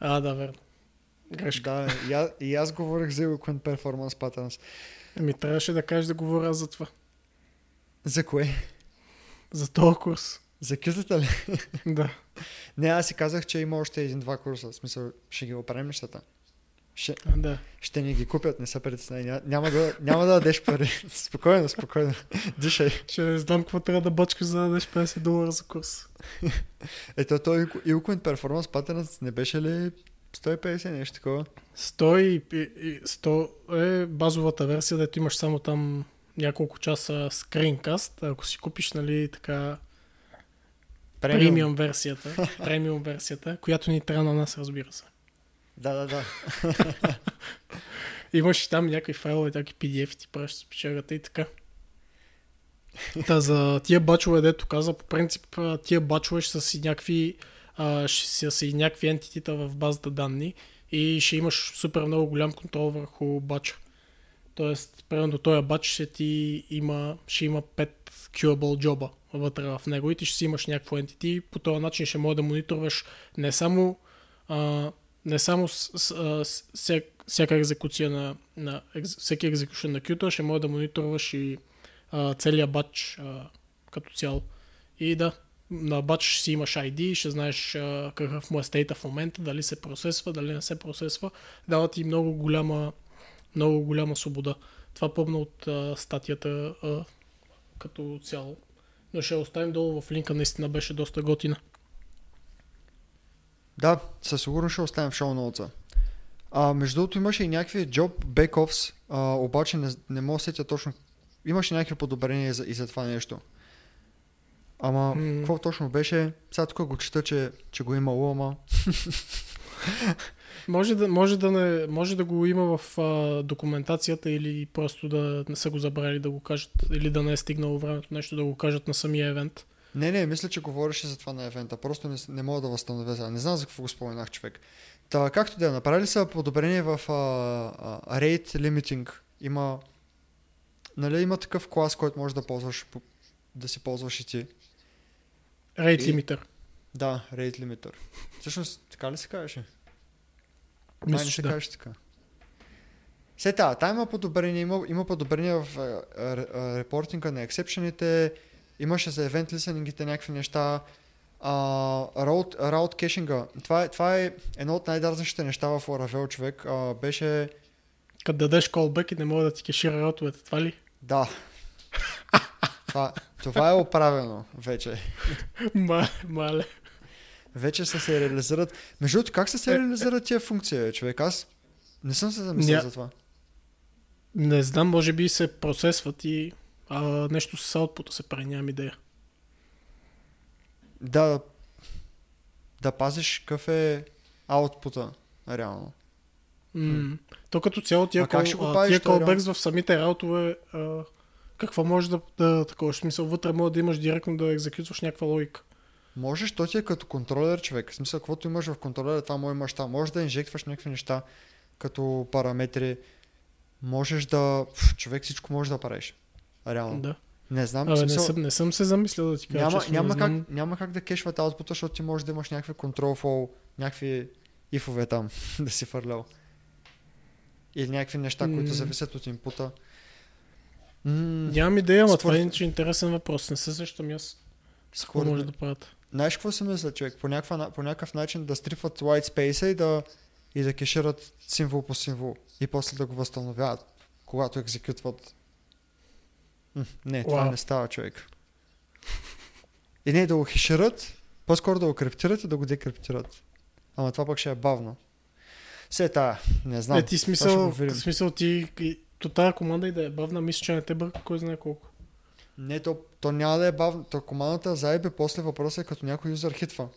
[SPEAKER 2] А, да, верно. Грешка.
[SPEAKER 3] Да, и, а, и аз говорих за Eloquent Performance Patterns.
[SPEAKER 2] Еми, трябваше да кажеш да говоря аз за това.
[SPEAKER 3] За кое?
[SPEAKER 2] За този курс.
[SPEAKER 3] За кютата ли?
[SPEAKER 2] Да.
[SPEAKER 3] Не, аз си казах, че има още един-два курса. В смисъл, ще ги оправим нещата. Ще,
[SPEAKER 2] да.
[SPEAKER 3] ще ни ги купят, не се притесняй. Ня- Няма да, няма да дадеш пари. спокойно, спокойно. Дишай.
[SPEAKER 2] Ще не знам какво трябва да бачкаш, за да дадеш 50 долара за курс.
[SPEAKER 3] Ето, той Eloquent Performance Patterns не беше ли 150 нещо такова?
[SPEAKER 2] 100, и, и, 100 е базовата версия, дето имаш само там няколко часа скринкаст. Ако си купиш, нали, така премиум версията, премиум версията, която ни трябва на нас, разбира се.
[SPEAKER 3] Да, да, да.
[SPEAKER 2] Имаш и там някакви файлове, някакви PDF ти пращаш с печагата и така. Та за тия бачове, дето каза, по принцип тия бачове ще са си някакви а, ще са си някакви ентитита в базата данни и ще имаш супер много голям контрол върху бача. Тоест, примерно този бач ще ти има, ще има 5 queuable джоба вътре в него и ти ще си имаш някакво entity. По този начин ще може да мониторваш не само а, не само всяка екзекуция на, на екз, всеки екзекушен на кюта, ще може да мониторваш и а, целият бач а, като цяло. И да, на бач си имаш ID, ще знаеш а, какъв му е стейта в момента, дали се процесва, дали не се процесва. Дава ти много голяма, много голяма свобода. Това помня от а, статията а, като цяло. Но ще оставим долу в линка, наистина беше доста готина.
[SPEAKER 3] Да, със сигурност ще оставим в шоу ноутса. А, между другото имаше и някакви job backups, а, обаче не, не мога да сетя точно. Имаше някакви подобрения и за, и за това нещо. Ама,
[SPEAKER 2] М.
[SPEAKER 3] какво точно беше? Сега тук го чета, че, че го имало, ама...
[SPEAKER 2] Може да, може да, не, може да го има в а, документацията или просто да не са го забрали да го кажат, или да не е стигнало времето нещо да го кажат на самия евент.
[SPEAKER 3] Не, не, мисля, че говореше за това на евента. Просто не, не мога да възстановя сега. Не знам за какво го споменах, човек. Та, както да е, направили са подобрение в а, а, rate limiting. Има, нали, има такъв клас, който можеш да ползваш, по- да си ползваш и ти.
[SPEAKER 2] Rate
[SPEAKER 3] И-
[SPEAKER 2] limiter.
[SPEAKER 3] Да, rate limiter. Всъщност, така ли се? Май
[SPEAKER 2] Мисля,
[SPEAKER 3] не се
[SPEAKER 2] да.
[SPEAKER 3] казваше така. Се та, там има подобрение, има, има подобрение в а, а, а, репортинга на ексепшените, имаше за event listeningите някакви неща, а, route, route кешинга. Това е, това е едно от най-дразнащите неща в Laravel, човек. А, беше,
[SPEAKER 2] Като дадеш callback и не може да ти кешира ротовете, това ли?
[SPEAKER 3] да, това, това е оправено вече.
[SPEAKER 2] Ма, мале.
[SPEAKER 3] вече са се реализират. Между другото, как са се
[SPEAKER 2] Е,
[SPEAKER 3] реализират тия функции, човек? Аз не съм се замислил
[SPEAKER 2] Ня-
[SPEAKER 3] за това.
[SPEAKER 2] Не знам, може би се процесват и а, нещо с аутпута се прави, нямам идея.
[SPEAKER 3] Да, да пазиш какъв е аутпута, реално.
[SPEAKER 2] М- То като цяло тия, кол, а, тия callbacks в самите раутове, а, какво може да, да такова в смисъл, вътре може да имаш директно да екзекютваш някаква логика.
[SPEAKER 3] Можеш, то ти е като контролер, човек. В смисъл, каквото имаш в контролера, това му имаш там. Можеш да инжектваш някакви неща, като параметри. Можеш да... Човек всичко може да правиш. Реално.
[SPEAKER 2] Да.
[SPEAKER 3] Не знам.
[SPEAKER 2] Абе, не,
[SPEAKER 3] смисъл,
[SPEAKER 2] съм, не съм се замислил да ти кажа.
[SPEAKER 3] няма,
[SPEAKER 2] честно,
[SPEAKER 3] няма,
[SPEAKER 2] не
[SPEAKER 3] как,
[SPEAKER 2] знам.
[SPEAKER 3] няма как да кешват аутпута, защото ти можеш да имаш някакви control flow, някакви ифове там да си фърлял. Или някакви неща, които зависят от инпута. М,
[SPEAKER 2] Нямам идея, ама това е интересен въпрос. Не се сещам аз. Какво може да правят?
[SPEAKER 3] Знаеш какво си мисля, човек? По, някаква, по някакъв начин да стрифат white space и да, и да кешират символ по символ. И после да го възстановяват, когато екзекютват. Не, това
[SPEAKER 2] Уау.
[SPEAKER 3] не става, човек. И не да го хешират, по-скоро да го криптират и да го декриптират. Ама това пък ще е бавно. Се тая, не знам.
[SPEAKER 2] е, ти смисъл, смисъл ти, то тази команда и да е бавна, мисля, че не те бърка кой знае колко.
[SPEAKER 3] Не, то, то няма да е бавно. То командата за IB после въпросът е като някой юзър хитва.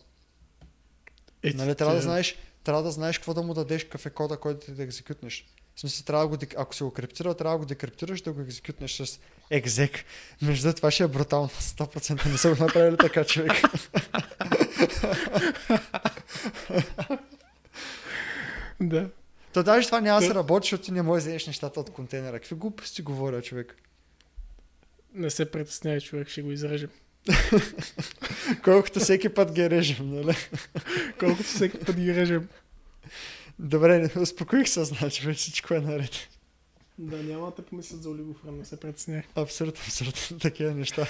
[SPEAKER 2] Е,
[SPEAKER 3] Нали, трябва да знаеш, трябва да знаеш какво да му дадеш, какъв е кода, който ти да екзекютнеш. В смисъл, трябва да го, дек- ако си го криптирал, трябва да го декриптираш, да го екзекютнеш с екзек. Между това ще е брутално. 100% не са го направили така, човек.
[SPEAKER 2] Да.
[SPEAKER 3] То даже това няма да се
[SPEAKER 2] Та-
[SPEAKER 3] работи, защото ти не можеш да вземеш нещата от контейнера. Какви глупости говоря, човек?
[SPEAKER 2] Не се притеснявай, човек, ще го изрежем.
[SPEAKER 3] Колкото всеки път ги режем, нали?
[SPEAKER 2] Колкото всеки път ги режем.
[SPEAKER 3] Добре, успокоих се, значи вече всичко е наред.
[SPEAKER 2] Да, няма да помислят за олигофрен, не се притеснявай.
[SPEAKER 3] Абсурд, абсурд. Такива неща.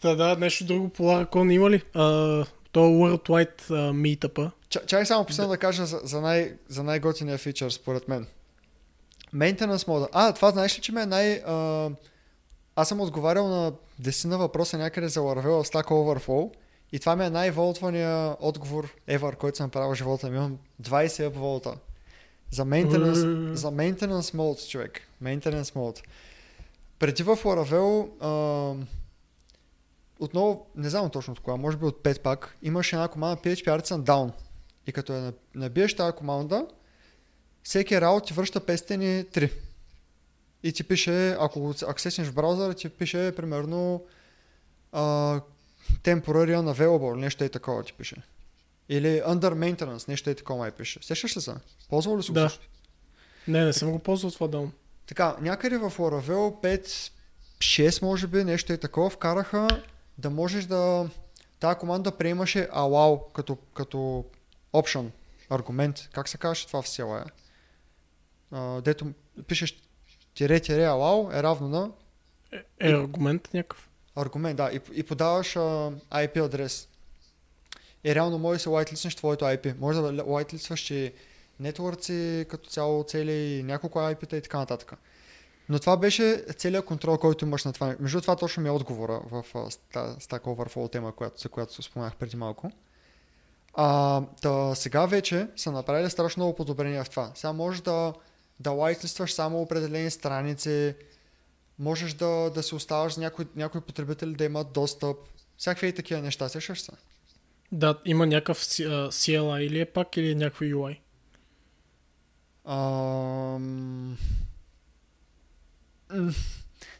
[SPEAKER 2] Та, да, нещо друго по Laracon има ли? А, то Worldwide а, meetup
[SPEAKER 3] Ча- Чакай само последно да кажа за, за, най- за най-готиния фичър, според мен. Maintenance мода. А, това знаеш ли, че ме е най... А... Аз съм отговарял на десина въпроса някъде за Laravel в Stack Overflow и това ми е най-волтвания отговор ever, който съм правил в живота ми. Имам 20 upvolta. За maintenance,
[SPEAKER 2] Ууу.
[SPEAKER 3] за maintenance mode, човек. Maintenance mode. Преди в Laravel а, отново, не знам точно от кога, може би от 5 пак, имаше една команда PHP Artisan Down. И като я набиеш тази команда, всеки раут ти връща 503. И ти пише, ако аксеснеш в браузъра, ти пише примерно а, temporary unavailable, нещо е такова ти пише. Или under maintenance, нещо е такова май пише. Сещаш ли се? Ползвал ли си го
[SPEAKER 2] Да. Не, не съм го ползвал това даун.
[SPEAKER 3] Така, някъде в Laravel 5-6 може би, нещо е такова, вкараха да можеш да... Тая команда приемаше allow като, като option, аргумент. Как се казваше това в CLI? А, дето пишеш тире-тире allow е равно на
[SPEAKER 2] Е, е аргумент някакъв.
[SPEAKER 3] Аргумент, да, и, и подаваш а, IP адрес. И реално може да се whitelistнеш твоето IP. Може да whitelistваш, че нетворци като цяло цели и няколко IP-та и така нататък. Но това беше целият контрол, който имаш на това. Между това точно ми е отговора в ста- Stack Overflow тема, която, за която споменах преди малко. А, да, сега вече са направили страшно много подобрения в това. Сега можеш да, да whitelistваш само определени страници, можеш да, да се оставаш за някои, някои потребители да имат достъп. Всякакви и такива неща, сещаш се?
[SPEAKER 2] Да, има някакъв CLI или е пак или е някакво UI.
[SPEAKER 3] Ам...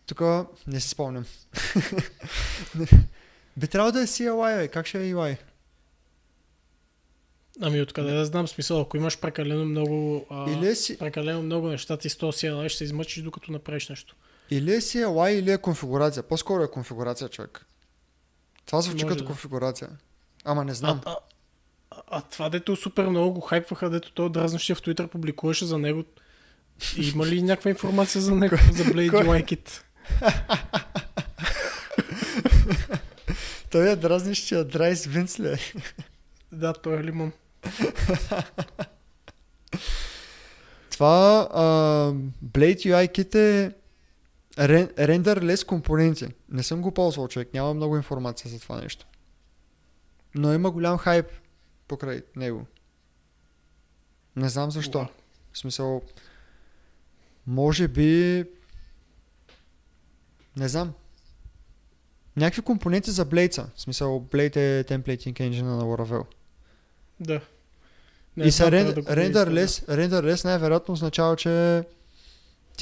[SPEAKER 3] Тук не си спомням. Би трябвало да е CLI, бе. как ще е UI?
[SPEAKER 2] Ами откъде да знам смисъл, ако имаш прекалено много, а,
[SPEAKER 3] Или си,
[SPEAKER 2] прекалено много неща, ти с този CLI ще се измъчиш докато направиш нещо.
[SPEAKER 3] Или е CLI, или е конфигурация. По-скоро е конфигурация, човек. Това звучи
[SPEAKER 2] Може
[SPEAKER 3] като
[SPEAKER 2] да.
[SPEAKER 3] конфигурация. Ама не знам.
[SPEAKER 2] А, а, а, а това дето супер много го хайпваха, дето той дразнащия в Twitter публикуваше за него. Има ли някаква информация за него, за Blade
[SPEAKER 3] Кой?
[SPEAKER 2] Like It?
[SPEAKER 3] Той е дразнищия Драйс Винс ли? е?
[SPEAKER 2] Да, той е лимон.
[SPEAKER 3] Това а, Blade UI Kit е рен, renderless компоненти. Не съм го ползвал, човек. Няма много информация за това нещо. Но има голям хайп покрай него. Не знам защо. В смисъл, може би... Не знам. Някакви компоненти за Blade В смисъл, Blade е темплейтинг engine на Laravel.
[SPEAKER 2] Да.
[SPEAKER 3] и са рен,
[SPEAKER 2] да
[SPEAKER 3] renderless, renderless най-вероятно означава, че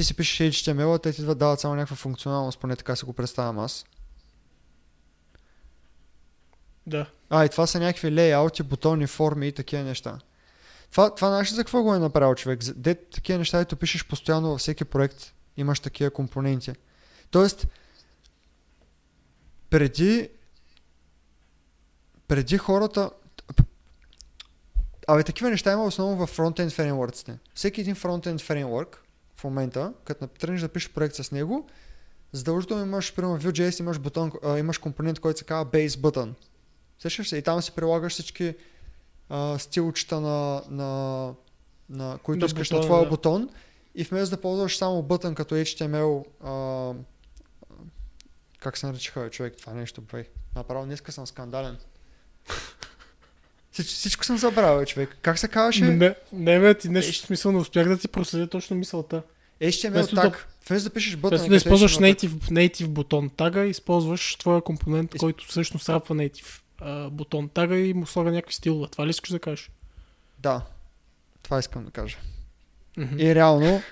[SPEAKER 3] ти си пишеш HTML, те ти идват дават само някаква функционалност, поне така си го представям аз.
[SPEAKER 2] Да.
[SPEAKER 3] А, и това са някакви лейаути, бутони, форми и такива неща. Това, това знаеш за какво го е направил човек? Де такива неща, ето пишеш постоянно във всеки проект, имаш такива компоненти. Тоест, преди преди хората Абе, такива неща има основно в фронтенд фреймворците. Всеки един фронтенд фреймворк в момента, като тръгнеш да пишеш проект с него, задължително имаш, примерно Vue.js имаш, бутон, а, имаш компонент, който се казва base button. Сещаш се? И там си прилагаш всички а, стилчета на, на, на които
[SPEAKER 2] На
[SPEAKER 3] искаш на
[SPEAKER 2] бутона,
[SPEAKER 3] твоя
[SPEAKER 2] да.
[SPEAKER 3] бутон. И вместо да ползваш само бутън като HTML, а, как се наричаха човек това нещо, бе? Направо днеска съм скандален. Всич, всичко съм забравил, човек. Как се казваше?
[SPEAKER 2] Не, не, бе, ти нещо в смисъл не успях да ти проследя точно мисълта.
[SPEAKER 3] HTML
[SPEAKER 2] Вместо
[SPEAKER 3] таг. Вместо да пишеш бутън.
[SPEAKER 2] Вместо да използваш native, native бутон тага, използваш твоя компонент,
[SPEAKER 3] Из-
[SPEAKER 2] който всъщност рапва native а, бутон тага и му слага някакви стилове. Това ли искаш да кажеш?
[SPEAKER 3] Да. Това искам да кажа.
[SPEAKER 2] Мгм.
[SPEAKER 3] И реално,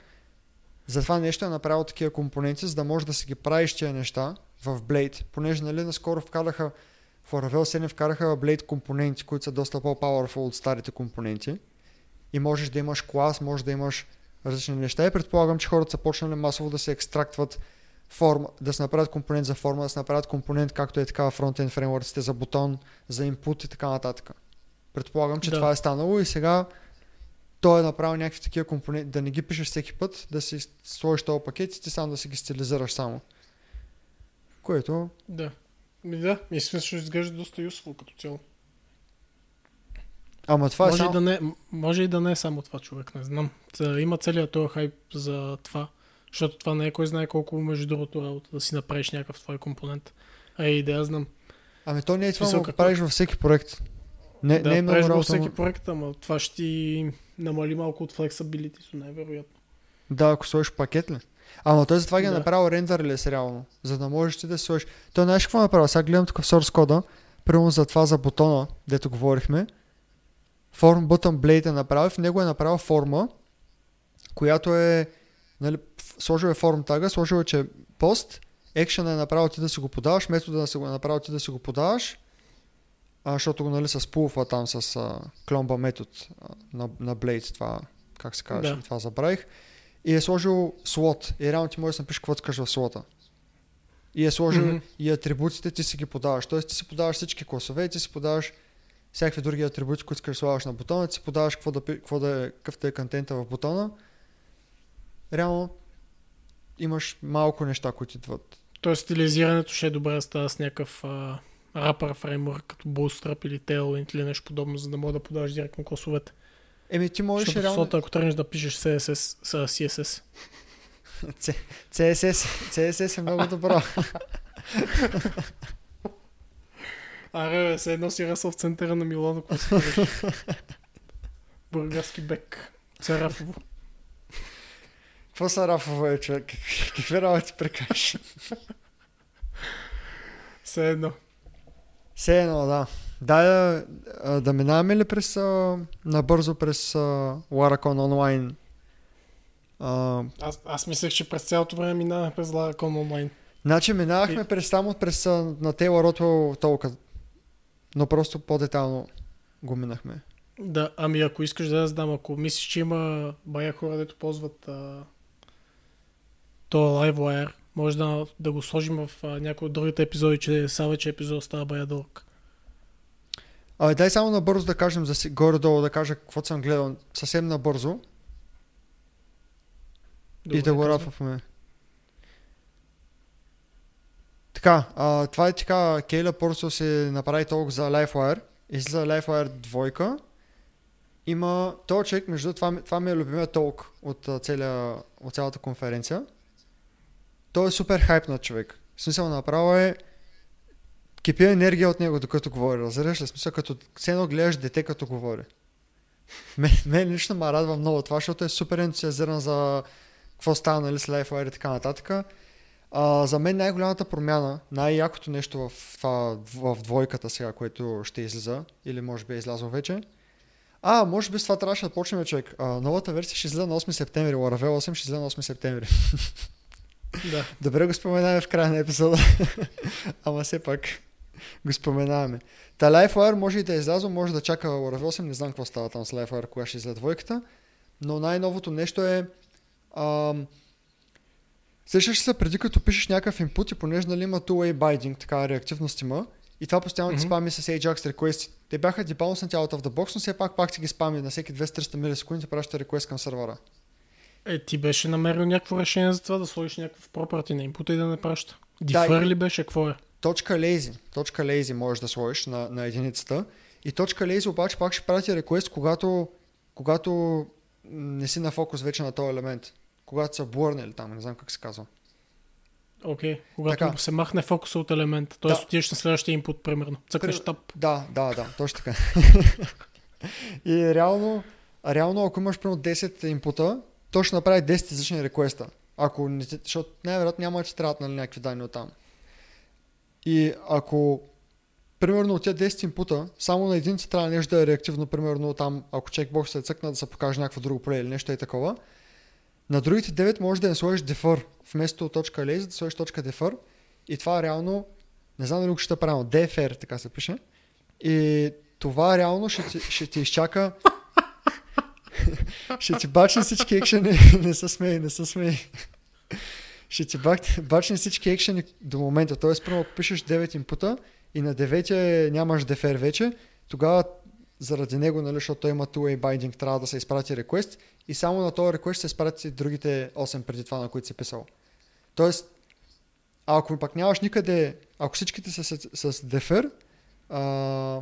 [SPEAKER 3] за това нещо е направил такива компоненти, за да можеш да си ги правиш тия неща в Blade. Понеже, нали, наскоро вкараха в Laravel 7 вкараха Blade компоненти, които са доста по-powerful от старите компоненти. И можеш да имаш клас, можеш да имаш различни неща. И предполагам, че хората са почнали масово да се екстрактват форма, да се направят компонент за форма, да се направят компонент, както е така в фронтенд фреймворците за бутон, за input и така нататък. Предполагам, че
[SPEAKER 2] Да.
[SPEAKER 3] това е станало и сега той е направил някакви такива компоненти, да не ги пишеш всеки път, да си сложиш този пакет и ти сам да си ги стилизираш само. Което,
[SPEAKER 2] Да. Ми да, и смисъл ще изглежда доста useful като цяло.
[SPEAKER 3] ама това
[SPEAKER 2] може,
[SPEAKER 3] е
[SPEAKER 2] и
[SPEAKER 3] само...
[SPEAKER 2] да не, може и да не е само това човек, не знам. Та, има целият този хайп за това, защото това не е кой знае колко между другото работа да си направиш някакъв твой компонент. А и да я знам.
[SPEAKER 3] Ами то не е това, го
[SPEAKER 2] какво?
[SPEAKER 3] правиш във всеки проект. Не,
[SPEAKER 2] да,
[SPEAKER 3] не е много
[SPEAKER 2] правиш във всеки проект, ама това ще ти намали малко от flexibility, най-вероятно.
[SPEAKER 3] Да, ако сложиш пакет ли? Ама той затова ги е направил рендърлес реално, за да можеш ти да сложиш. Той знаеш какво е направил? Сега гледам тук в source кода, примерно за това за бутона, дето говорихме. Form button blade е направил, в него е направил форма, която е, нали, сложил е форм тага, сложил е, че пост, екшен е направил ти да си го подаваш, метода си е направил ти да си го подаваш, а, защото го нали с пулфа там с а, кломба метод а, на, на Blade, това как се казваше,
[SPEAKER 2] Да.
[SPEAKER 3] това забравих. И е сложил слот. И реално ти можеш да напишеш каквото искаш в слота. И е сложил
[SPEAKER 2] Мгм.
[SPEAKER 3] и атрибутите ти си ги подаваш. Тоест ти си подаваш всички класове и ти си подаваш всякакви други атрибути, които искаш да слагаш на бутона, ти си подаваш какво да, какво да е, какъв да е контента в бутона. Реално имаш малко неща, които идват.
[SPEAKER 2] Тоест стилизирането ще е добре да става с някакъв рапър фреймворк, като Bootstrap или Tailwind или нещо подобно, за да мога да подаваш директно класовете.
[SPEAKER 3] Еми ти можеш
[SPEAKER 2] Защото
[SPEAKER 3] реално...
[SPEAKER 2] слота, ако тръгнеш да пишеш CSS, с CSS,
[SPEAKER 3] CSS, CSS е много добро.
[SPEAKER 2] Аре, бе, се едно си расъл в центъра на Милано, какво си правиш? Бургаски бек. Царафово.
[SPEAKER 3] Какво са рафове, човек? Какви работи прекаш?
[SPEAKER 2] Все едно.
[SPEAKER 3] Все едно, да. Да, а, да минаваме ли през, а, набързо през Laracon онлайн? А,
[SPEAKER 2] Аз, аз мислех, че през цялото време минаваме през Laracon онлайн.
[SPEAKER 3] значи минавахме през, само през на Taylor Rotwell толкова, но просто по-детално го минахме.
[SPEAKER 2] Да, ами ако искаш да я знам, ако мислиш, че има бая хора, дето ползват а, то LiveWire, може да, да го сложим в а, някои от другите епизоди, че сега вече епизод става бая дълъг.
[SPEAKER 3] А, дай само набързо да кажем, за, си- горе-долу да кажа какво съм гледал съвсем набързо и да го рапваме. Така, а, това е така, Кейла Порсо се направи толкова за LifeWire. Излиза LifeWire двойка. Има този човек, между това, това ми е любимия толк от, а, целия, от цялата конференция. Той е супер хайпнат човек. В смисъл направо е кипя енергия от него, докато говори. Разбираш ли? Смисъл, като все едно гледаш дете, като говори. Мен, мен лично ме радва много това, защото е супер ентусиазиран за какво става нали, с LifeWire и така нататък. А, за мен най-голямата промяна, най-якото нещо в, това, в, двойката сега, което ще излиза, или може би е излязло вече. А, може би с това трябваше да почнем, човек. А, новата версия ще излезе на 8 септември, Laravel 8 ще излезе на 8 септември.
[SPEAKER 2] Да.
[SPEAKER 3] Добре го споменаваме в края на епизода. Ама все пак го споменаваме. Та LifeWire може и да е излязло, може да чака Laravel 8, не знам какво става там с LifeWire, кога ще излезе двойката. Но най-новото нещо е... Ам, Сещаш се преди като пишеш някакъв input и понеже нали има two-way binding, така реактивност има, и това постоянно mm-hmm. ти спами с Ajax request. Те бяха дебалнснати out of the box, но все пак пак ти ги спами на всеки 200-300 милисекунди праща request към сервера.
[SPEAKER 2] Е, ти беше намерил някакво решение за това да сложиш някакъв property на input и да не праща.
[SPEAKER 3] Да, и-
[SPEAKER 2] ли беше? Какво е?
[SPEAKER 3] Точка lazy. Точка lazy можеш да сложиш на, на единицата. И точка lazy обаче пак ще прати request, когато, когато не си на фокус вече на този елемент. Когато са блърни или там, не знам как се казва.
[SPEAKER 2] Окей. Когато
[SPEAKER 3] Така.
[SPEAKER 2] се махне фокуса от елемента. Т.е.
[SPEAKER 3] Да.
[SPEAKER 2] отидеш на следващия input, примерно. Цъкнеш тап.
[SPEAKER 3] Да, да, да, точно така. и реално, реално, ако имаш примерно 10 инпута, то ще направи 10 различни реквеста. Ако не, защото най-вероятно няма да ти трябват нали, някакви данни от там. И ако примерно от тези 10 инпута, само на един ти трябва нещо да е реактивно, примерно там, ако чекбоксът е цъкна да се покаже някакво друго поле или нещо е такова, на другите 9 може да не сложиш defer. Вместо точка lazy да сложиш точка defer. И това реално, не знам дали го ще правилно, defer, така се пише. И това реално ще ти, ще ти изчака ще ти бачне всички екшени, не се смей, не се смей. Ще ти бачне всички екшени до момента. Тоест, първо, ако пишеш 9 инпута и на 9 нямаш дефер вече, тогава заради него, нали, защото той има two-way binding, трябва да се изпрати request и само на този request се изпрати другите 8 преди това, на които си писал. Тоест, а ако пак нямаш никъде, ако всичките са с, с дефер, а,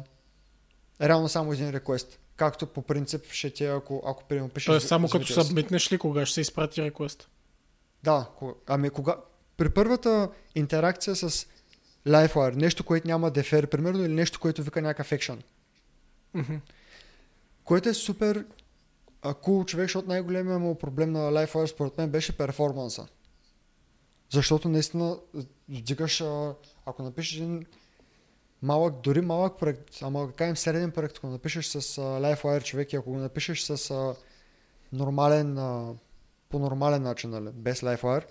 [SPEAKER 3] реално само един request. Както по принцип ще ти, ако, ако примерно пишеш...
[SPEAKER 2] Тоест само като събмитнеш ли, кога ще се изпрати request?
[SPEAKER 3] Да, ами кога... При първата интеракция с LifeWire, нещо, което няма дефер, примерно, или нещо, което вика някакъв екшен,
[SPEAKER 2] Мгм.
[SPEAKER 3] което е супер а, cool човек, защото най-големият му проблем на LifeWire според мен беше перформанса. Защото наистина вдигаш, ако напишеш един малък, дори малък проект, ама да кажем среден проект, ако напишеш с а, LifeWire човек и ако го напишеш с а, нормален, а, по нормален начин, нали, без LifeWire,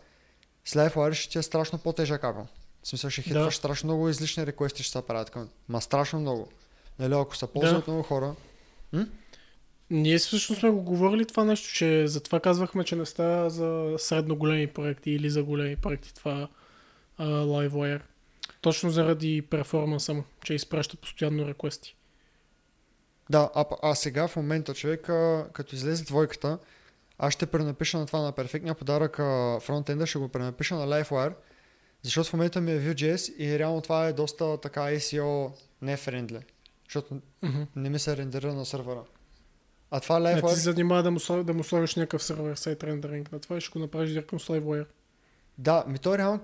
[SPEAKER 3] с LifeWire ще ти е страшно по-тежък ако. В смисъл ще хитваш
[SPEAKER 2] Да.
[SPEAKER 3] страшно много излишни реквести ще се правят към. Ма страшно много. Нали, ако се ползват
[SPEAKER 2] Да.
[SPEAKER 3] много хора.
[SPEAKER 2] Ние всъщност сме го говорили това нещо, че затова казвахме, че не става за средно големи проекти или за големи проекти това а, LiveWire. Точно заради перформанса му, че изпраща постоянно реквести.
[SPEAKER 3] Да, а, а сега в момента човек, а, като излезе двойката, аз ще пренапиша на това на перфектния подарък фронтенда, ще го пренапиша на LifeWire, защото в момента ми е Vue.js и реално това е доста така SEO не френдли, защото
[SPEAKER 2] Мгм.
[SPEAKER 3] не ми се рендерира на сървъра. А това
[SPEAKER 2] Не ти се занимава да му, да му сложиш някакъв сервер сайт рендеринг на това и ще го направиш директно с LiveWire.
[SPEAKER 3] да, ми то реално,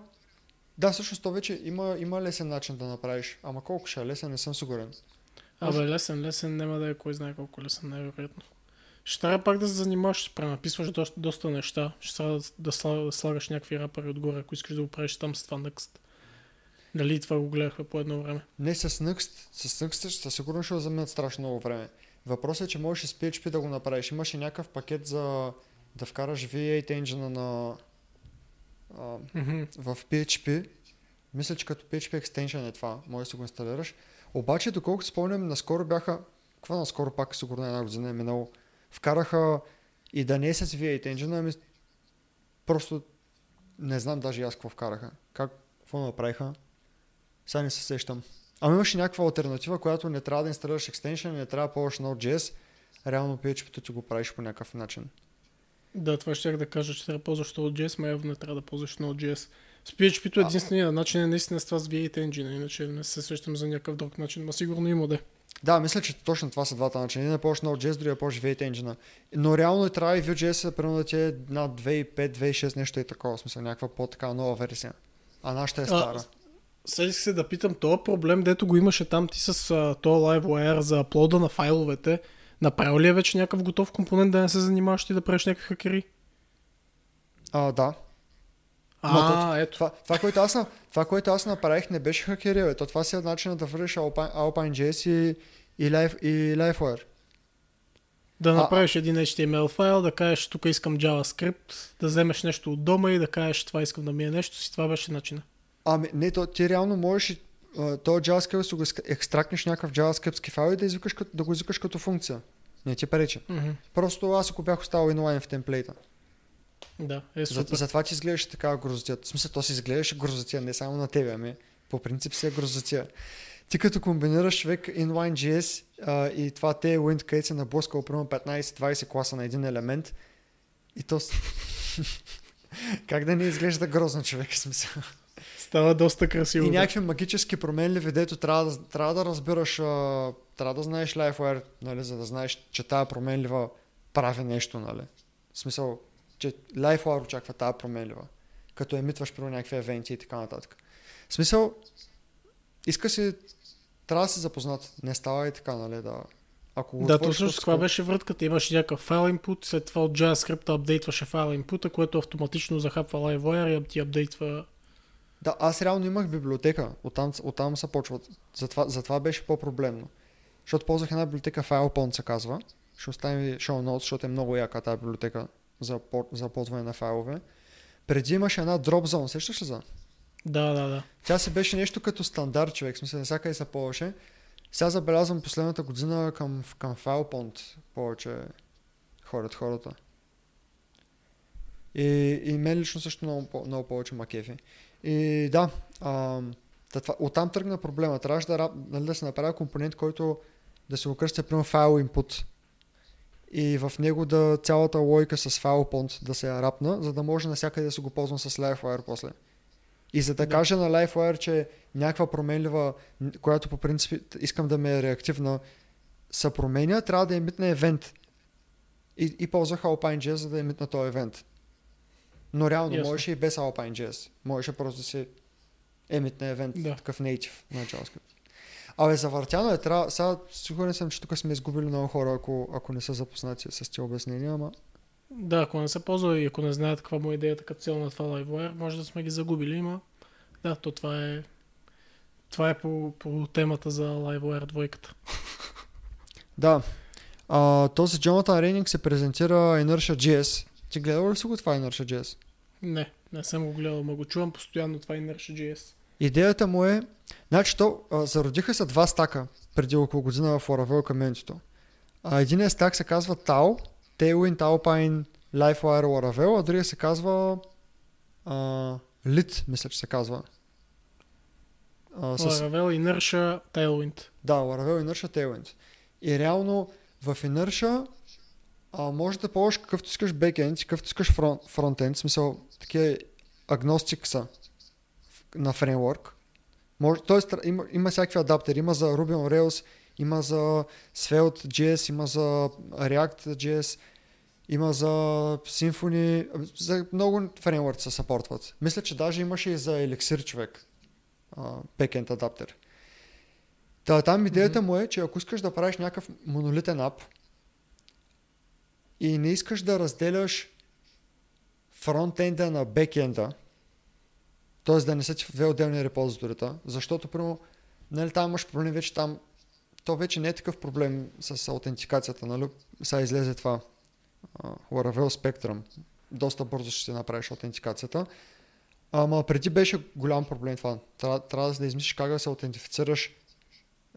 [SPEAKER 3] да, всъщност то вече има, има лесен начин да направиш, ама колко ще е лесен, не съм сигурен.
[SPEAKER 2] Абе, лесен, лесен, няма да е кой знае колко лесен, най-вероятно. Ще трябва пак да се занимаваш, ще пренаписваш доста, доста неща. Ще трябва да, да, сла- да слагаш някакви рапъри отгоре, ако искаш да го правиш там с това Next. Дали това го гледахме по едно време?
[SPEAKER 3] Не с Next, с Next със сигурност ще вземат страшно много време. Въпросът е, че можеш с PHP да го направиш. Имаше някакъв пакет за да вкараш V8 engine на, а,
[SPEAKER 2] Мгм.
[SPEAKER 3] в PHP. Мисля, че като PHP extension е това. Може да го инсталираш. Обаче, доколкото спомням, наскоро бяха... Какво наскоро пак сигурно една година е минало. Вкараха и да не е с V8 engine, ами просто не знам даже аз какво вкараха. Как, какво направиха? Сега не се сещам. Ама имаше някаква альтернатива, която не трябва да инсталираш екстеншън, не трябва да ползваш Node.js. Реално PHP-то ти го правиш по някакъв начин.
[SPEAKER 2] Да, това ще да кажа, че трябва да ползваш Node.js, но явно не трябва да ползваш Node.js. С PHP-то
[SPEAKER 3] А.
[SPEAKER 2] единствения начин е наистина с това с V8 Engine, иначе не се сещам за някакъв друг начин, но сигурно има да е.
[SPEAKER 3] Да, мисля, че точно това са двата начина. Един да ползваш Node.js, другия да ползваш V8 engine. Но реално и трябва и Vue.js примерно да ти е над 2.5, 2.6, нещо и такова. В смисъл, някаква по-така нова версия. А нашата е стара.
[SPEAKER 2] Седих се да питам, този проблем, дето го имаше там ти с а, този LiveWire за аплода на файловете, направил ли е вече някакъв готов компонент да не се занимаваш ти да правиш някакви хакери?
[SPEAKER 3] А, да.
[SPEAKER 2] А, ето.
[SPEAKER 3] Това, това, което аз, това, което аз направих, не беше хакери, бе. То това си е начинът да върнеш Alpine, Alpine.js и, и, и LiveWire.
[SPEAKER 2] Да направиш един HTML файл, да кажеш тук искам JavaScript, да вземеш нещо от дома и да кажеш това искам да ми е нещо си, това беше начина.
[SPEAKER 3] Ами, не, то, ти реално можеш а, то JavaScript си го екстрактнеш някакъв JavaScript файл и да, извикаш, да го извикаш като функция. Не ти пречи.
[SPEAKER 2] Мгм.
[SPEAKER 3] Просто аз ако бях оставил инлайн в темплейта.
[SPEAKER 2] Да, е
[SPEAKER 3] За,
[SPEAKER 2] супер.
[SPEAKER 3] затова ти изглеждаше така грозотия. В смисъл, то си изглеждаше грозотия, не само на тебе, ами по принцип си е грозотия. Ти като комбинираш човек inline.js а, и това те Wind, където се наблъскал примерно 15-20 класа на един елемент и то... как да не изглежда грозно човек, смисъл.
[SPEAKER 2] Става доста красиво.
[SPEAKER 3] И някакви магически променливи, дето трябва да, трябва да разбираш, а, трябва да знаеш LiveWire, нали, за да знаеш, че тая променлива прави нещо, нали. В смисъл, че LiveWire очаква тая променлива, като емитваш при някакви евенти и така нататък. В смисъл, иска си, трябва да си запознат, не става и така, нали, да... Ако го
[SPEAKER 2] Да, точно
[SPEAKER 3] като
[SPEAKER 2] това беше вратката. Имаш някакъв файл input, след това от JavaScript апдейтваше файл input, което автоматично захапва LiveWire и ти апдейтва.
[SPEAKER 3] Да, аз реално имах библиотека, оттам, оттам се почват. Затова, затова беше по-проблемно. Защото ползвах една библиотека FilePond се казва. Ще оставим ви show notes, защото е много яка тази библиотека за, за ползване на файлове. Преди имаше една Drop Zone, сещаш ли за?
[SPEAKER 2] Да, да, да.
[SPEAKER 3] Тя си беше нещо като стандарт човек, смисъл навсякъде се ползваше. Сега забелязвам последната година към, към FilePond повече ходят хората. И, и мен лично също много, много повече макефи. И да, та това, оттам тръгна проблема. Трябваше да, нали, да се направи компонент, който да се окръстя примерно файл input и в него да цялата логика с FilePond да се я рапна, за да може навсякъде да се го ползвам с LiveWire после. И за да,
[SPEAKER 2] Да.
[SPEAKER 3] кажа на LiveWire, че някаква променлива, която по принцип искам да ме е реактивна, се променя, трябва да емитне евент. И, и ползвах Alpine.js, за да емитна този евент. Но реално
[SPEAKER 2] Ясно.
[SPEAKER 3] можеше и без Alpine.js. Можеше просто да си емитне евент,
[SPEAKER 2] Да.
[SPEAKER 3] такъв native на JavaScript. Абе, завъртяно е. Трябва, сега сигурен съм, че тук сме изгубили много хора, ако, ако не са запознати с тези обяснения, ама
[SPEAKER 2] Да, ако не се ползва и ако не знаят каква му е идеята като цяло на това LiveWire, може да сме ги загубили, има. Да, то това е това е по, по темата за LiveWire двойката.
[SPEAKER 3] Да. А, този Джонатан Рейнинг се презентира Inertia.js. Ти гледал ли си го това Inertia.js?
[SPEAKER 2] Не, не съм го гледал, но го чувам постоянно това Inertia.js.
[SPEAKER 3] Идеята му е... Значи то, а, зародиха се два стака преди около година в Laravel коментито. А, единият стак се казва Tau, Tailwind, Alpine, LiveWire, Laravel, а другия се казва а, Lit, мисля, че се казва. А, с,
[SPEAKER 2] Laravel, Inertia, Tailwind.
[SPEAKER 3] Да, Laravel Inertia Tailwind. И реално в Inertia а, може да ползваш какъвто искаш бекенд, какъвто искаш фронт, фронтенд, в смисъл такива агностик са на фреймворк. Може, тоест има, има всякакви адаптери, има за Ruby on Rails, има за Svelte.js, има за React.js, има за Symfony, за много фреймворки се съпортват. Мисля, че даже имаше и за Elixir човек, бекенд адаптер. Та, там идеята му е, че ако искаш да правиш някакъв монолитен ап и не искаш да разделяш фронтенда на бекенда, т.е. да не са ти в две отделни репозиторита, защото, примерно, нали, там имаш проблем вече там, то вече не е такъв проблем с аутентикацията, нали, сега излезе това uh, Laravel Spectrum, доста бързо ще се направиш аутентикацията, ама преди беше голям проблем това, трябва, трябва да измислиш как да се аутентифицираш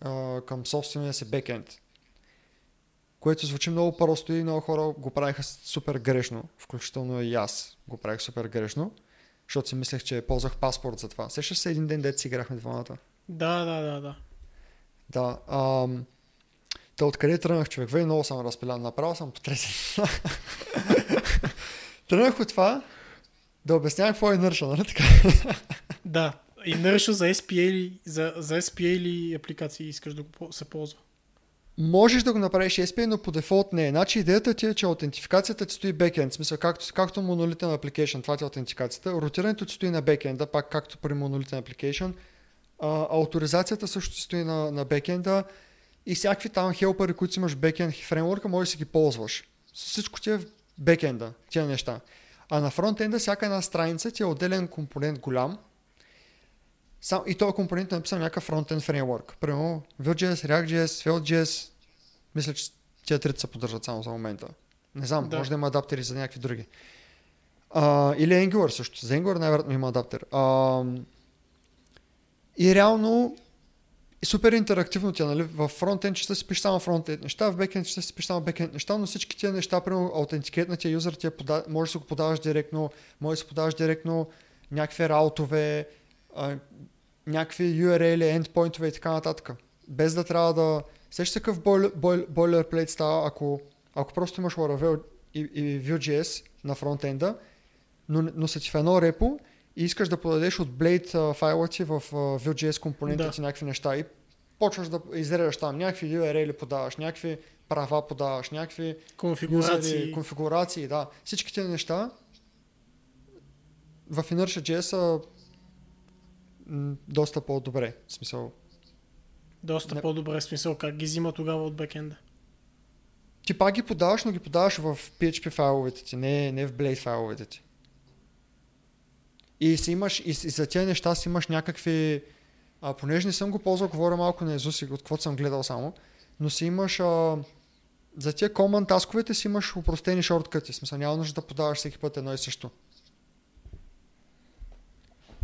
[SPEAKER 3] uh, към собствения си бекенд, което звучи много просто и много хора го правиха супер грешно, включително и аз го правих супер грешно, защото си мислех, че ползвах паспорт за това. Сещаш се един ден, дете си играхме двамата.
[SPEAKER 2] Да, да, да, да.
[SPEAKER 3] Да. Ам... Та откъде тръгнах човек? Вей много съм разпилян. Направо съм потресен. тръгнах от това да обяснявам какво е Inertia, нали така?
[SPEAKER 2] Да. Inertia за SPA или, за, за SPA или апликации искаш да го се ползва?
[SPEAKER 3] Можеш да го направиш SPA, но по дефолт не е. Значи идеята ти е, че аутентификацията ти стои бекенд. В смисъл, както, както монолитен application, това ти е аутентикацията. Ротирането ти стои на бекенда, пак както при монолитен application. А, авторизацията също стои на, на бекенда и всякакви там хелпери, които имаш в бекенд фреймворка, може да си ги ползваш. Всичко ти е в бекенда, тия неща. А на фронтенда всяка една страница ти е отделен компонент голям. Сам, и този компонент е написан някакъв фронтенд фреймворк. Примерно Vue.js, React.js, Svelte.js. Мисля, че тия трите се поддържат само за момента. Не знам,
[SPEAKER 2] Да.
[SPEAKER 3] може да има адаптери за някакви други. А, или Angular също. За Angular най-вероятно има адаптер. А, и реално супер интерактивно тя, нали? В фронтенд ще си пише само фронтенд неща, в бекенд ще си пише само бекенд неща, но всички тия неща, примерно аутентикет на тия юзър, ти е пода... може да си го подаваш директно, може да си подаваш директно някакви раутове, а, някакви URL, endpointове и така нататък. Без да трябва да... Сещаш бойлер, бойлерплейт става, ако, ако просто имаш Laravel и, и Vue.js на фронтенда, но, но са ти в едно репо и искаш да подадеш от Blade файла ти в Vue.js компонентите
[SPEAKER 2] Да.
[SPEAKER 3] ти някакви неща и почваш да изреждаш там някакви URL подаваш, някакви права подаваш, някакви
[SPEAKER 2] Конфигурации.
[SPEAKER 3] юзери, конфигурации, да. Всички тези неща в Inertia.js м, доста по-добре. В смисъл,
[SPEAKER 2] Доста
[SPEAKER 3] Не-
[SPEAKER 2] по-добре смисъл как ги взима тогава от бекенда.
[SPEAKER 3] ти пак ги подаваш, но ги подаваш в PHP файловете ти, не, не в Blade файловете ти. И, си имаш, и, и за тези неща си имаш някакви... А, понеже не съм го ползвал, говоря малко на Езус и от каквото съм гледал само, но си имаш... А, за тия command тасковете си имаш упростени шорткъти. В смисъл няма нужда да подаваш всеки път едно и също.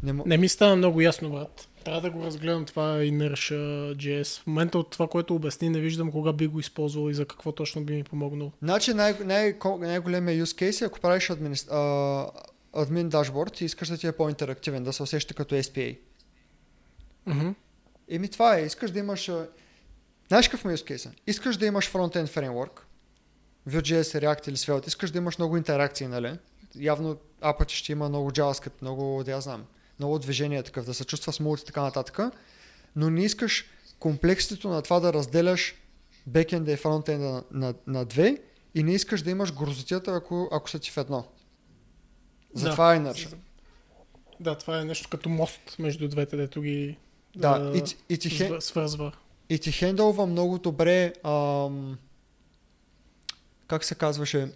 [SPEAKER 3] Не, мо-
[SPEAKER 2] Не ми става много ясно, брат. Трябва да го разгледам това Inertia JS. В момента от това, което обясни, не виждам кога би го използвал и за какво точно би ми помогнал.
[SPEAKER 3] Значи най- най- най-големия use case е ако правиш админ, а, админ дашборд и искаш да ти е по-интерактивен, да се усеща като SPA.
[SPEAKER 2] Мгм.
[SPEAKER 3] Еми това е, искаш да имаш... Знаеш какъв му е use case? Искаш да имаш фронтенд фреймворк, Vue.js, React или Svelte, искаш да имаш много интеракции, нали? Явно апът ще има много JavaScript, много, да я знам, много движение такъв, да се чувства смут и така нататък, но не искаш комплекситето на това да разделяш бекенда и фронтенда на, на, на две и не искаш да имаш грозотията, ако, ако са ти в едно. Затова е Inertia.
[SPEAKER 2] Да, това е нещо като мост между двете, дето ги
[SPEAKER 3] Да, и, и, ти,
[SPEAKER 2] свързва.
[SPEAKER 3] и ти хендълва много добре ам, как се казваше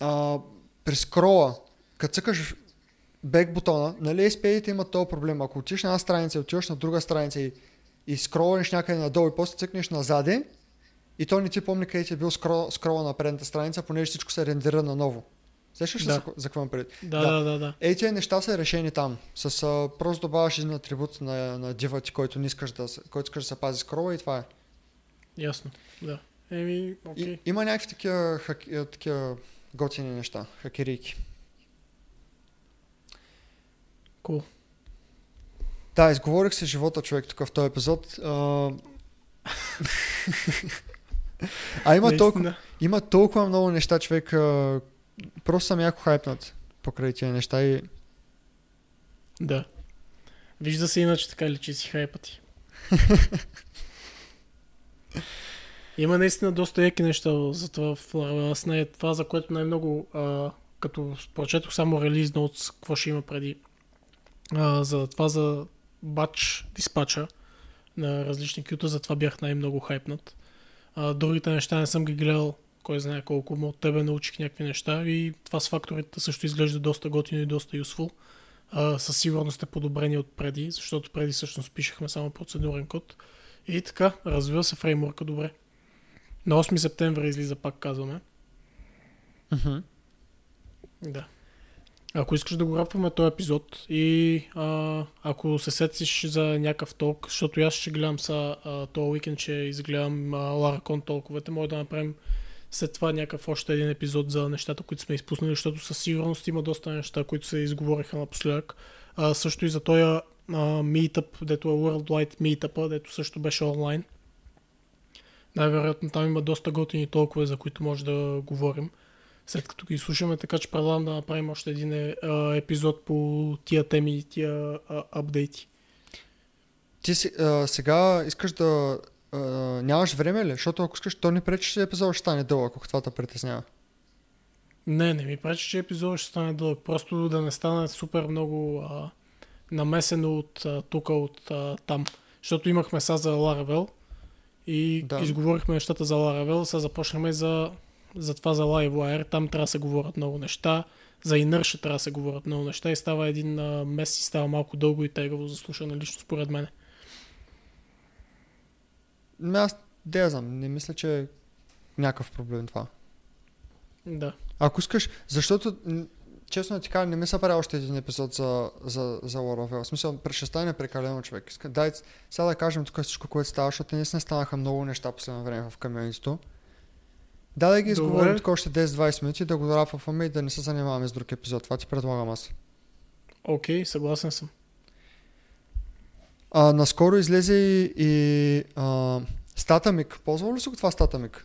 [SPEAKER 3] а, при скрола като цъкаш бек бутона нали SPA-те имат този проблем ако отиш на една страница и отиваш на друга страница и, и скролнеш някъде надолу и после цъкнеш назаде и то не ти помни къде ти е бил скрол, скрола на предната страница понеже всичко се рендира наново Сещаш ли
[SPEAKER 2] Да.
[SPEAKER 3] за, за какво предвид?
[SPEAKER 2] Да,
[SPEAKER 3] Да.
[SPEAKER 2] да, да, да.
[SPEAKER 3] Ей, тези неща са решени там. С а, просто добавяш един атрибут на, на дива ти, който не искаш да, се- който искаш да се пази скрола и това е.
[SPEAKER 2] Ясно. Да. Еми, окей.
[SPEAKER 3] И, има някакви такива, хак, такива готини неща, хакерийки.
[SPEAKER 2] Cool.
[SPEAKER 3] Да, изговорих се живота човек тук в този епизод. А, а има, толкова, има толкова много неща, човек. А, просто съм яко хайпнат покрай тия неща и
[SPEAKER 2] Да. Вижда се иначе така ли, че си хайпа ти. Има наистина доста яки неща за това в. Аз не е това, за което най-много, а, като прочетох само релиз notes, какво ще има преди. А, за това за батч диспача на различни кюта, за това бях най-много хайпнат. А, другите неща не съм ги гледал, кой знае колко, но от тебе научих някакви неща и това с факторите също изглежда доста готино и доста useful. А, със сигурност е подобрение от преди, защото преди всъщност пишехме само процедурен код. И така, развива се фреймворка добре. На 8 септември излиза, пак казваме. Да. Ако искаш да го рапваме този епизод и а, ако се сетиш за някакъв толк, защото аз ще гледам са а, този уикенд, ще изгледам а, Laracon толковете, може да направим след това някакъв още един епизод за нещата, които сме изпуснали, защото със сигурност има доста неща, които се изговориха напоследък. А, също и за този meetup, дето е Worldwide Meetup, дето също беше онлайн. Най-вероятно там има доста готини толкова, за които може да говорим след като ги слушаме, така че предлагам да направим още един е, епизод по тия теми и тия а, апдейти.
[SPEAKER 3] Ти си, а, сега искаш да... А, нямаш време ли? Защото ако искаш, то не пречи, че епизод ще стане дълъг, ако това те притеснява.
[SPEAKER 2] Не, не ми пречи, че епизодът ще стане дълъг. Просто да не стане супер много а, намесено от а, тук, от а, там. Защото имахме са за Laravel и
[SPEAKER 3] да.
[SPEAKER 2] изговорихме нещата за Laravel, сега започнахме за, за това за Livewire. Там трябва да се говорят много неща. За Inertia трябва да се говорят много неща и става един а, месец и става малко дълго и тегаво за слушане лично според мен.
[SPEAKER 3] Ме аз, я знам, не мисля, че е някакъв проблем това.
[SPEAKER 2] Да.
[SPEAKER 3] Ако искаш, защото честно да ти кажа, не ми се прави още един епизод за, за, за Laravel. В смисъл, пре- ще стане прекалено човек. Иска, дай, сега да кажем тук всичко, което става, защото наистина станаха много неща последно време в камионито. Да, да ги изговорим тук още 10-20 минути, да го драфваме и да не се занимаваме с друг епизод. Това ти предлагам аз.
[SPEAKER 2] Окей, съгласен съм.
[SPEAKER 3] А, наскоро излезе и, и а, Statamik. Ползвал ли си го това Statamik?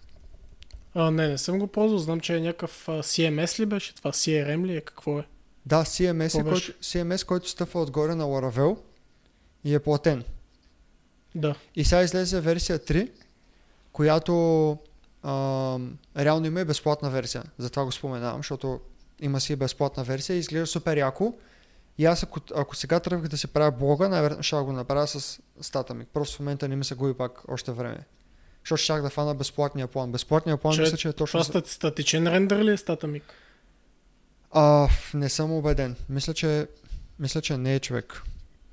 [SPEAKER 2] А, не, не съм го ползвал. Знам, че е някакъв а, CMS ли беше това? CRM ли е? Какво е?
[SPEAKER 3] Да, CMS, е,
[SPEAKER 2] беше?
[SPEAKER 3] който, CMS, който стъпва отгоре на Laravel и е платен.
[SPEAKER 2] Да.
[SPEAKER 3] И сега излезе версия 3, която а, реално има и безплатна версия. Затова го споменавам, защото има си и безплатна версия и изглежда супер яко. И аз ако, ако сега тръгнах да си правя блога, най-вероятно ще го направя с стата ми. Просто в момента не ми се губи пак още време. Защото щях да фана безплатния план. Безплатният план
[SPEAKER 2] Че-
[SPEAKER 3] мисля, че е точно...
[SPEAKER 2] Това статичен рендър ли е стата ми?
[SPEAKER 3] А, не съм убеден. Мисля, че, мисля, че не е човек.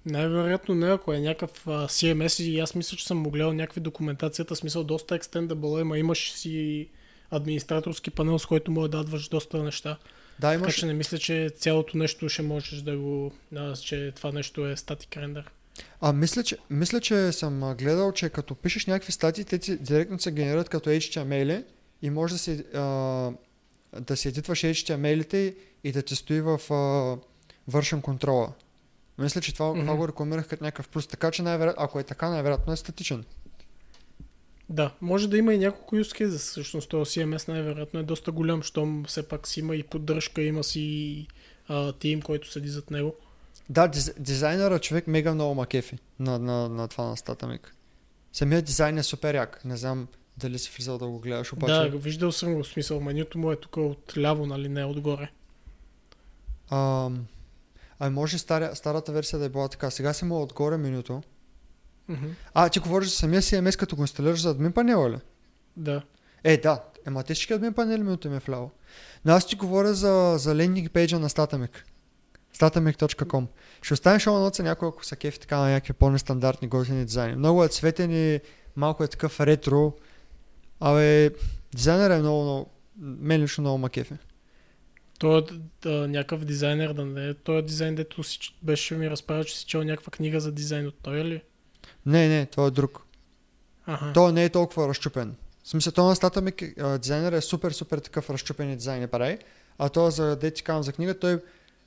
[SPEAKER 2] Най-вероятно не, ако е някакъв а, CMS и аз мисля, че съм му гледал някакви документацията, смисъл доста extendable, ама имаш си администраторски панел, с който може да дадваш доста неща.
[SPEAKER 3] Да,
[SPEAKER 2] Така
[SPEAKER 3] имаш,
[SPEAKER 2] че не мисля, че цялото нещо ще можеш да го... А, че това нещо е статик рендър.
[SPEAKER 3] А, мисля, че, мисля, че съм гледал, че като пишеш някакви статии, те ти директно се генерират като HTML и може да си, а, да си едитваш HTML-ите и да ти стои в а, version контрола. Мисля, че това, mm-hmm. това го рекламирах като някакъв плюс, така че най-вероятно, ако е така, най-вероятно е статичен.
[SPEAKER 2] Да, може да има и няколко use cases. Всъщност този CMS най-вероятно е доста голям, щом все пак си има и поддръжка, има си а, тим, който седи зад него.
[SPEAKER 3] Да, диз, дизайнера човек мега много ма кефи на, на, на това на Statamik. Самият дизайн е супер як. Не знам дали си влизал да го гледаш, обаче...
[SPEAKER 2] Да, виждал съм го, в смисъл, менюто му е тук от ляво, нали, не отгоре.
[SPEAKER 3] Ам, а може старя, старата версия да е била така. Сега си му отгоре менюто.
[SPEAKER 2] Мгм.
[SPEAKER 3] А, ти говориш за самия CMS, като го инсталираш за админ панела ли?
[SPEAKER 2] Да.
[SPEAKER 3] Е, да. Ема те всички админ панели минуто ми е вляво. Но аз ти говоря за, за лендинг пейджа на Statamik. Statamik.com Ще оставим шоу ноца някой, ако са кефи така на някакви по-нестандартни готини дизайни. Много е цветен и малко е такъв ретро. Абе, дизайнер е много, много... Мен лично много ма кефи.
[SPEAKER 2] Той е да, някакъв дизайнер, да не е. Той е дизайн, дето си, беше ми разправил, че си чел някаква книга за дизайн от той ли?
[SPEAKER 3] Не, не, това е друг.
[SPEAKER 2] Ага.
[SPEAKER 3] Той не е толкова разчупен. В смисъл, то на Statamik а, дизайнер е супер, супер такъв разчупен и дизайн не прави. А то за да ти казвам за книга, той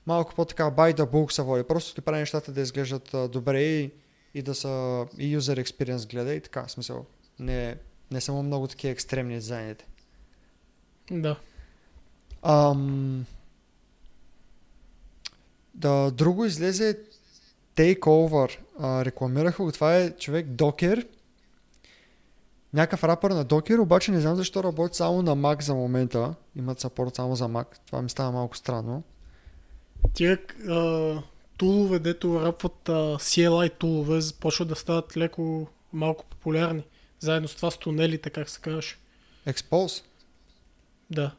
[SPEAKER 3] малко по-така by the book се води. Просто ти прави нещата да изглеждат а, добре и, и да са и user experience гледа и така. В смисъл, не, не са му много такива екстремни дизайните.
[SPEAKER 2] Да.
[SPEAKER 3] Ам... Да, друго излезе Takeover. А, рекламираха го. Това е човек Докер. Някакъв рапър на Докер, обаче не знам защо работи само на Mac за момента. Имат сапорт само за Mac. Това ми става малко странно.
[SPEAKER 2] Тия а, тулове, дето рапват а, CLI тулове, почват да стават леко малко популярни. Заедно с това с тунелите, как се казваш.
[SPEAKER 3] Expose.
[SPEAKER 2] Да.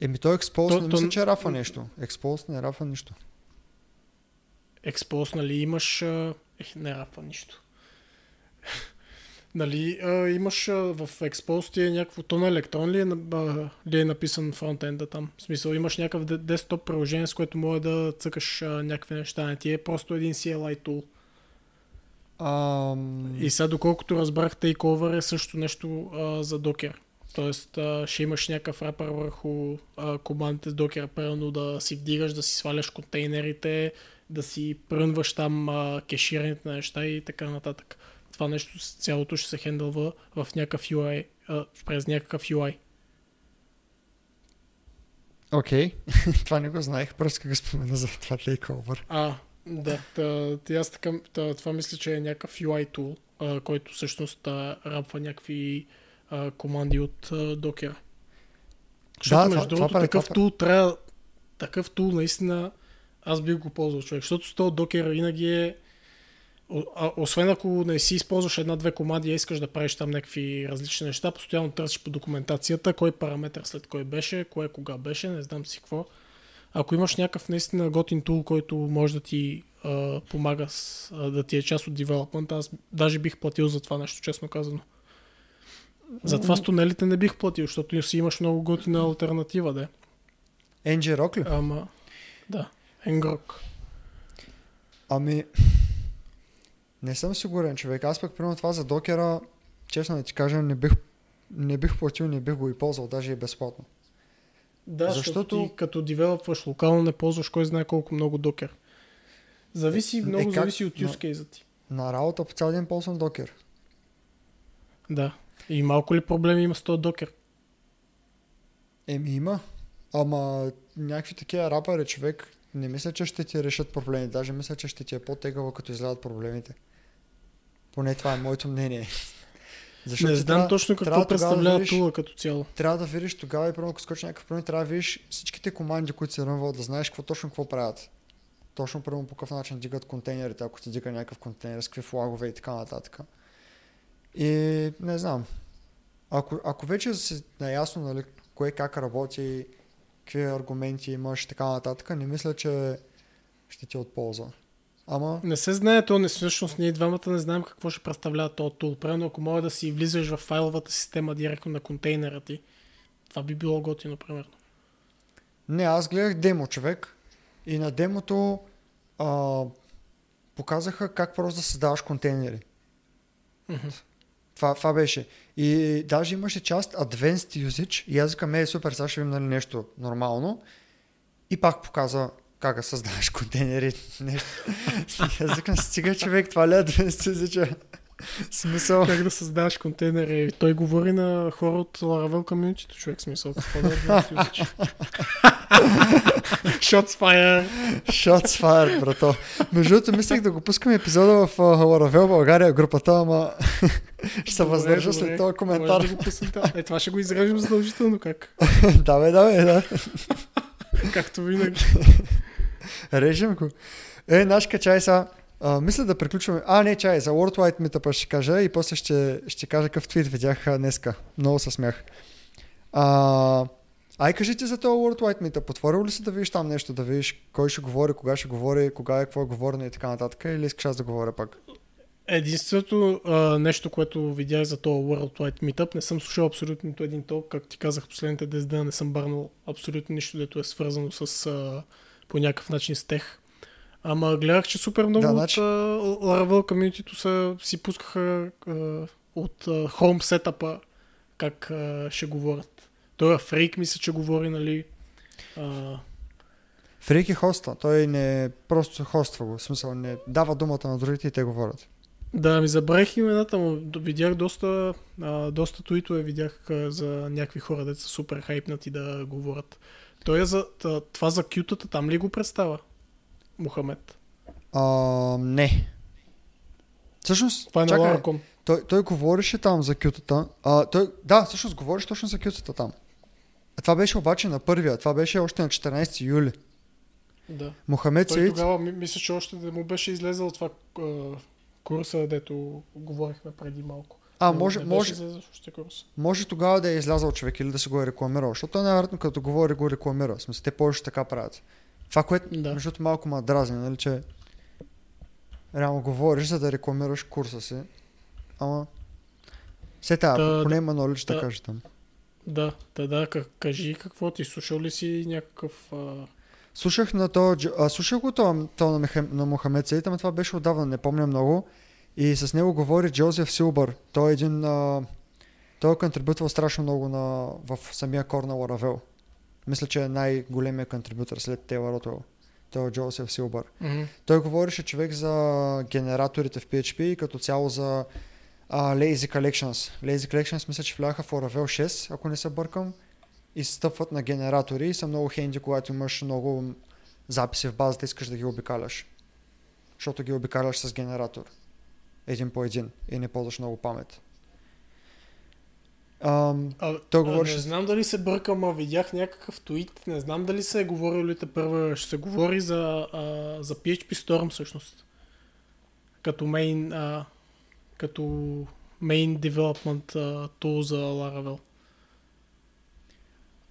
[SPEAKER 3] Еми той Expose
[SPEAKER 2] То-
[SPEAKER 3] не
[SPEAKER 2] то-
[SPEAKER 3] мисля, че рафа нещо. Expose не рафа нищо.
[SPEAKER 2] Експоз, нали, имаш... Ех, не рапва нищо. нали, а, имаш а, в Expose ти е някакво... То на електрон ли е, а, ли е написан фронтенда там? В смисъл, имаш някакъв де- десктоп приложение, с което може да цъкаш а, някакви неща. Не ти е просто един CLI тул.
[SPEAKER 3] Ам...
[SPEAKER 2] И сега, доколкото разбрах, Takeover е също нещо а, за Docker. Тоест, а, ще имаш някакъв рапър върху а, командите с Docker, примерно да си вдигаш, да си сваляш контейнерите, да си прънваш там а, кеширането на неща и така нататък. Това нещо цялото ще се хендълва в някакъв UI, а, през някакъв UI.
[SPEAKER 3] Окей. това не го знаех. Просто го спомена за това Takeover.
[SPEAKER 2] А, да. Та, та, аз така, та, това мисля, че е някакъв UI tool, а, който всъщност а, рапва някакви а, команди от а, Docker. Защото,
[SPEAKER 3] това-
[SPEAKER 2] между другото,
[SPEAKER 3] прави-
[SPEAKER 2] такъв тул трябва, такъв тул наистина Аз бих го ползвал човек, защото с този докер винаги е а, освен ако не си използваш една-две команди и искаш да правиш там някакви различни неща, постоянно търсиш по документацията, кой параметър след кой беше, кое кога беше, не знам си какво. Ако имаш някакъв наистина готин тул, който може да ти а, помага с, а, да ти е част от девелопмент, аз даже бих платил за това нещо, честно казано. Затова с тунелите не бих платил, защото си имаш много готина альтернатива, да.
[SPEAKER 3] NG ли?
[SPEAKER 2] Ама, да, Ngrok.
[SPEAKER 3] Ами, не съм сигурен, човек. Аз пък, примерно това за докера, честно да ти кажа, не бих, не бих платил, не бих го и ползвал, даже и безплатно.
[SPEAKER 2] Да, защото, защото ти като девелопваш локално не ползваш кой знае колко много докер. Зависи, е, много е, как, зависи от use case ти.
[SPEAKER 3] На работа по цял ден ползвам докер.
[SPEAKER 2] Да. И малко ли проблеми има с този докер?
[SPEAKER 3] Еми има. Ама някакви такива рапъри човек не мисля, че ще ти решат проблеми. Даже мисля, че ще ти е по-тегава, като излядат проблемите. Поне това е моето мнение.
[SPEAKER 2] Защото не знам трябва, точно какво представлява да тула като цяло.
[SPEAKER 3] Трябва да видиш тогава и първо, ако скочи някакъв проблем, трябва да видиш всичките команди, които се рънват, да знаеш какво точно какво правят. Точно първо по какъв начин дигат контейнерите, ако ти дига някакъв контейнер, с какви флагове и така нататък. И не знам. Ако, ако вече си наясно нали, кое как работи, какви аргументи имаш и така нататък, не мисля, че ще ти е от полза. Ама...
[SPEAKER 2] Не се знае, то не всъщност ние двамата не знаем какво ще представлява този тул. Примерно, ако може да си влизаш в файловата система директно на контейнера ти, това би било готино, примерно.
[SPEAKER 3] Не, аз гледах демо, човек. И на демото а, показаха как просто да създаваш контейнери. Mm-hmm. Това, това беше. И даже имаше част Advanced Usage и аз викам, е супер, сега ще видим нали, нещо нормално. И пак показа как да създаваш контейнери. Нещо. аз викам, стига човек, това ли е Advanced Usage? Смисъл.
[SPEAKER 2] Как да създаваш контейнери. Той говори на хора от Laravel Community, човек смисъл. Какво да Shots fire.
[SPEAKER 3] Shots fire, брато. Между другото, мислех да го пускам епизода в Laravel България групата, ама ще се въздържа след този коментар.
[SPEAKER 2] Да го е, това ще го изрежем задължително, как?
[SPEAKER 3] да, бе, да, бе, да.
[SPEAKER 2] Както винаги.
[SPEAKER 3] Режем го. Е, наш качай са. А, мисля да приключваме. А, не, чай, за World Wide Meetup ще кажа и после ще, ще кажа какъв твит видях днеска. Много се смях. А, ай, кажи ти за този World Wide Meetup. Отворил ли си да видиш там нещо, да видиш кой ще говори, кога ще говори, кога е, какво е говорено и така нататък, или искаш аз да говоря пак?
[SPEAKER 2] Единственото а, нещо, което видях за този World Wide Meetup, не съм слушал абсолютно нито един ток, както ти казах последните 10 дена, не съм барнал абсолютно нищо, дето е свързано с а, по някакъв начин с тех. Ама гледах, че супер много да, значи... от uh, Laravel комьюнитито са, си пускаха uh, от uh, Home сетапа как uh, ще говорят. Той е Фрейк, мисля, че говори, нали? Uh...
[SPEAKER 3] Фрейк е хоста. Той не просто хоства го. В смисъл, не дава думата на другите и те говорят.
[SPEAKER 2] Да, ми забравих имената му. Видях доста, а, доста туитове, видях а, за някакви хора, деца супер хайпнати да говорят. Той е за, това за кютата, там ли го представя? Мухамед?
[SPEAKER 3] А, не. Всъщност,
[SPEAKER 2] това е чакай, на
[SPEAKER 3] той, той говореше там за кютата. А, той, да, всъщност говореше точно за кютата там. А това беше обаче на първия. Това беше още на 14 юли.
[SPEAKER 2] Да.
[SPEAKER 3] Мохамед
[SPEAKER 2] Той тогава мисля, че още да му беше излезъл това курса, дето говорихме преди малко.
[SPEAKER 3] А, може, може, може тогава да е излязъл човек или да се го е рекламирал, защото най-вероятно като говори го рекламира. В смисъл, те повече така правят. Това, което да. между малко ма дразни, нали, че реално говориш, за да рекламираш курса си, ама все тази, да, поне има knowledge да, да каже там.
[SPEAKER 2] Да, да, да, кажи какво ти, слушал ли си някакъв... А...
[SPEAKER 3] Слушах на то, а, слушах го то, то на, Меха, на Мохамед Сейт, ама това беше отдавна, не помня много. И с него говори Джозеф Силбър. Той е един... А, той е контрибутвал страшно много на, в самия кор на Ларавел. Мисля, че е най-големия контрибутор след Тейлор. Той е Джозеф Силбър. Mm-hmm. Той говореше човек за генераторите в PHP и като цяло за uh, Lazy Collections. Lazy Collections мисля, че вляха в Laravel 6, ако не се бъркам. И стъпват на генератори и са много хенди, когато имаш много записи в базата, искаш да ги обикаляш. Защото ги обикаляш с генератор. Един по един и не ползваш много памет. Ам,
[SPEAKER 2] А,
[SPEAKER 3] Той
[SPEAKER 2] а,
[SPEAKER 3] говореше
[SPEAKER 2] не знам дали се бъркам, а видях някакъв твит. Не знам дали се е говорило ли те първа. Ще се говори за, а, за PHP Storm всъщност. Като мейн, а, като main development а, tool за Laravel.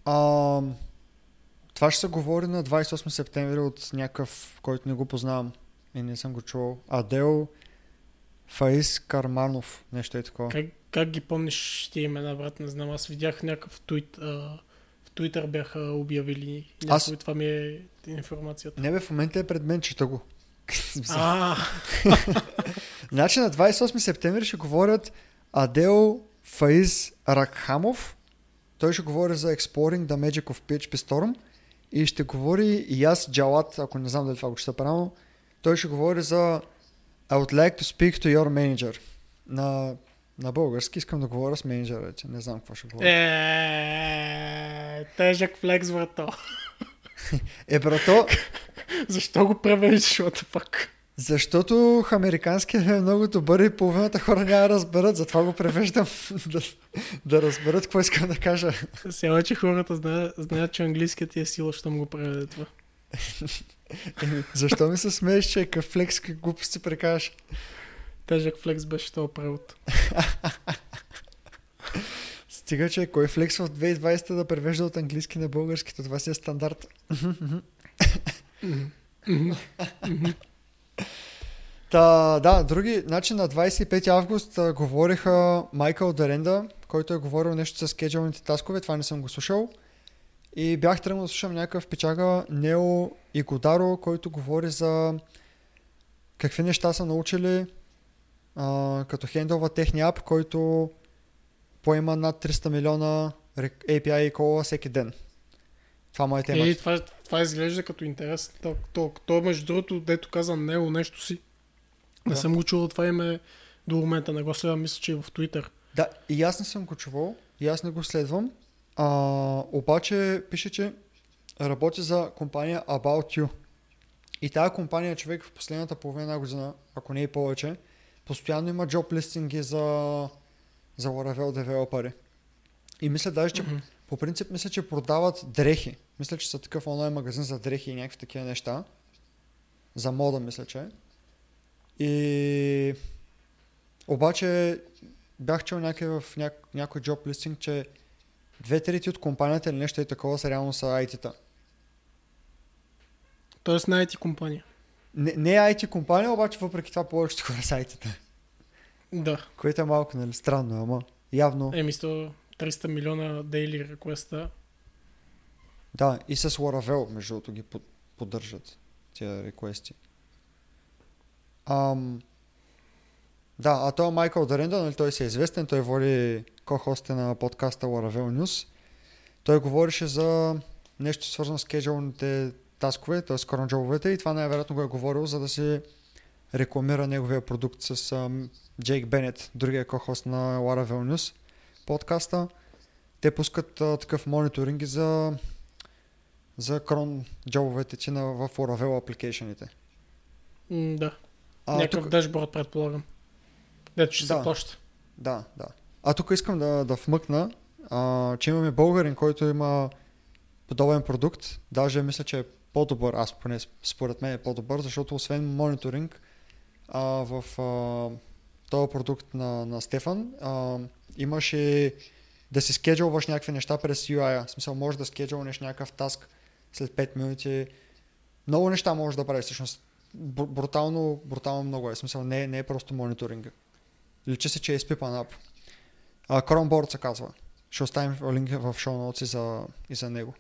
[SPEAKER 3] ам, това ще се говори на 28 септември от някакъв, който не го познавам и не съм го чувал. Адел Фаис Карманов, нещо е такова.
[SPEAKER 2] Как, как ги помниш тия имена, брат? Не знам. Аз видях някакъв твит. А, в Twitter бяха обявили
[SPEAKER 3] Аз-
[SPEAKER 2] някой. Това ми е информацията.
[SPEAKER 3] Не бе, в момента е пред мен, чета го. Значи на 28 септември ще говорят Адел Фаиз Ракхамов. Той ще говори за Exploring the Magic of PHP Storm. И ще говори Яс Джалат, ако не знам дали това го чета правилно. Той ще говори за I would like to speak to your manager. На, на български искам да говоря с менеджера ти. Не знам какво ще говоря.
[SPEAKER 2] е, тежък флекс, брато.
[SPEAKER 3] Е, брато,
[SPEAKER 2] Защо го превеждаш, the fuck?
[SPEAKER 3] защото американският е много добър и половината хора няма да разберат, затова го превеждам да, да разберат какво искам да кажа.
[SPEAKER 2] Сега че хората знаят, знаят че английският ти е сила, що му го преведе това.
[SPEAKER 3] Защо ми се смееш, че какъв флекс, какви глупости прекараш?
[SPEAKER 2] Тежък флекс беше този превод.
[SPEAKER 3] Стига, че кой флекс в 2020 да превежда от английски на български, то това си е стандарт. Та, да, други, значи на 25 август а, говориха Майкъл Даренда, който е говорил нещо с кеджалните таскове, това не съм го слушал. И бях тръгнал да слушам някакъв печага Нео и Годаро, който говори за какви неща са научили, а, като хендълва техния ап, който поема над 300 милиона API кола всеки ден. Това му е темата.
[SPEAKER 2] Е, това, това изглежда като интерес. То, то, то, между другото, дето каза Нео нещо си. Не
[SPEAKER 3] Да.
[SPEAKER 2] съм го чувал това име до момента. Не го следвам, мисля, че е в Twitter.
[SPEAKER 3] Да, и аз не съм го чувал, и аз не го следвам. А, обаче пише, че работи за компания About You. И тази компания, човек, в последната половина година, ако не и повече, постоянно има джоб листинги за, за Laravel девелопери. И мисля даже, че
[SPEAKER 2] Мгм.
[SPEAKER 3] по принцип мисля, че продават дрехи. Мисля, че са такъв онлайн магазин за дрехи и някакви такива неща. За мода, мисля, че. И... Обаче бях чел някъде в ня... някой джоб листинг, че две трети от компанията или нещо и такова са реално са IT-та.
[SPEAKER 2] Тоест на IT компания.
[SPEAKER 3] Не, не е IT компания, обаче въпреки това повечето хора са IT-та.
[SPEAKER 2] Да.
[SPEAKER 3] Което е малко, нали, странно, ама явно.
[SPEAKER 2] Е, мисля, 300 милиона дейли реквеста.
[SPEAKER 3] Да, и с Laravel, между другото, ги под- поддържат тия реквести. Ам, да, а той Майкъл Даренда, нали, той си е известен, той води ко-хосте на подкаста Laravel News. Той говореше за нещо свързано с кежуалните таскове, т.е. кронджоловете и това най-вероятно го е говорил, за да се рекламира неговия продукт с ам, Джейк Бенет, другия ко-хост на Laravel News подкаста. Те пускат а, такъв мониторинги за за крон джобовете ти на, в Laravel апликейшените.
[SPEAKER 2] М, да.
[SPEAKER 3] А,
[SPEAKER 2] Някакъв
[SPEAKER 3] тук,
[SPEAKER 2] дашборд, предполагам. Дето ще
[SPEAKER 3] Да.
[SPEAKER 2] се плаща.
[SPEAKER 3] да, да. А тук искам да, да вмъкна, а, че имаме българин, който има подобен продукт. Даже мисля, че е по-добър, аз поне според мен е по-добър, защото освен мониторинг, а, в а, този продукт на, на Стефан а, имаше да си скеджулваш някакви неща през UI. В смисъл, можеш да скеджулнеш някакъв таск след 5 минути. Много неща можеш да правиш, всъщност. Бр- брутално, брутално много е. В смисъл, не, не е просто мониторинга. Личи се, че е изпипан ап. Chromeboard се казва. Ще оставим линк в шоу ноутс и за, и за него.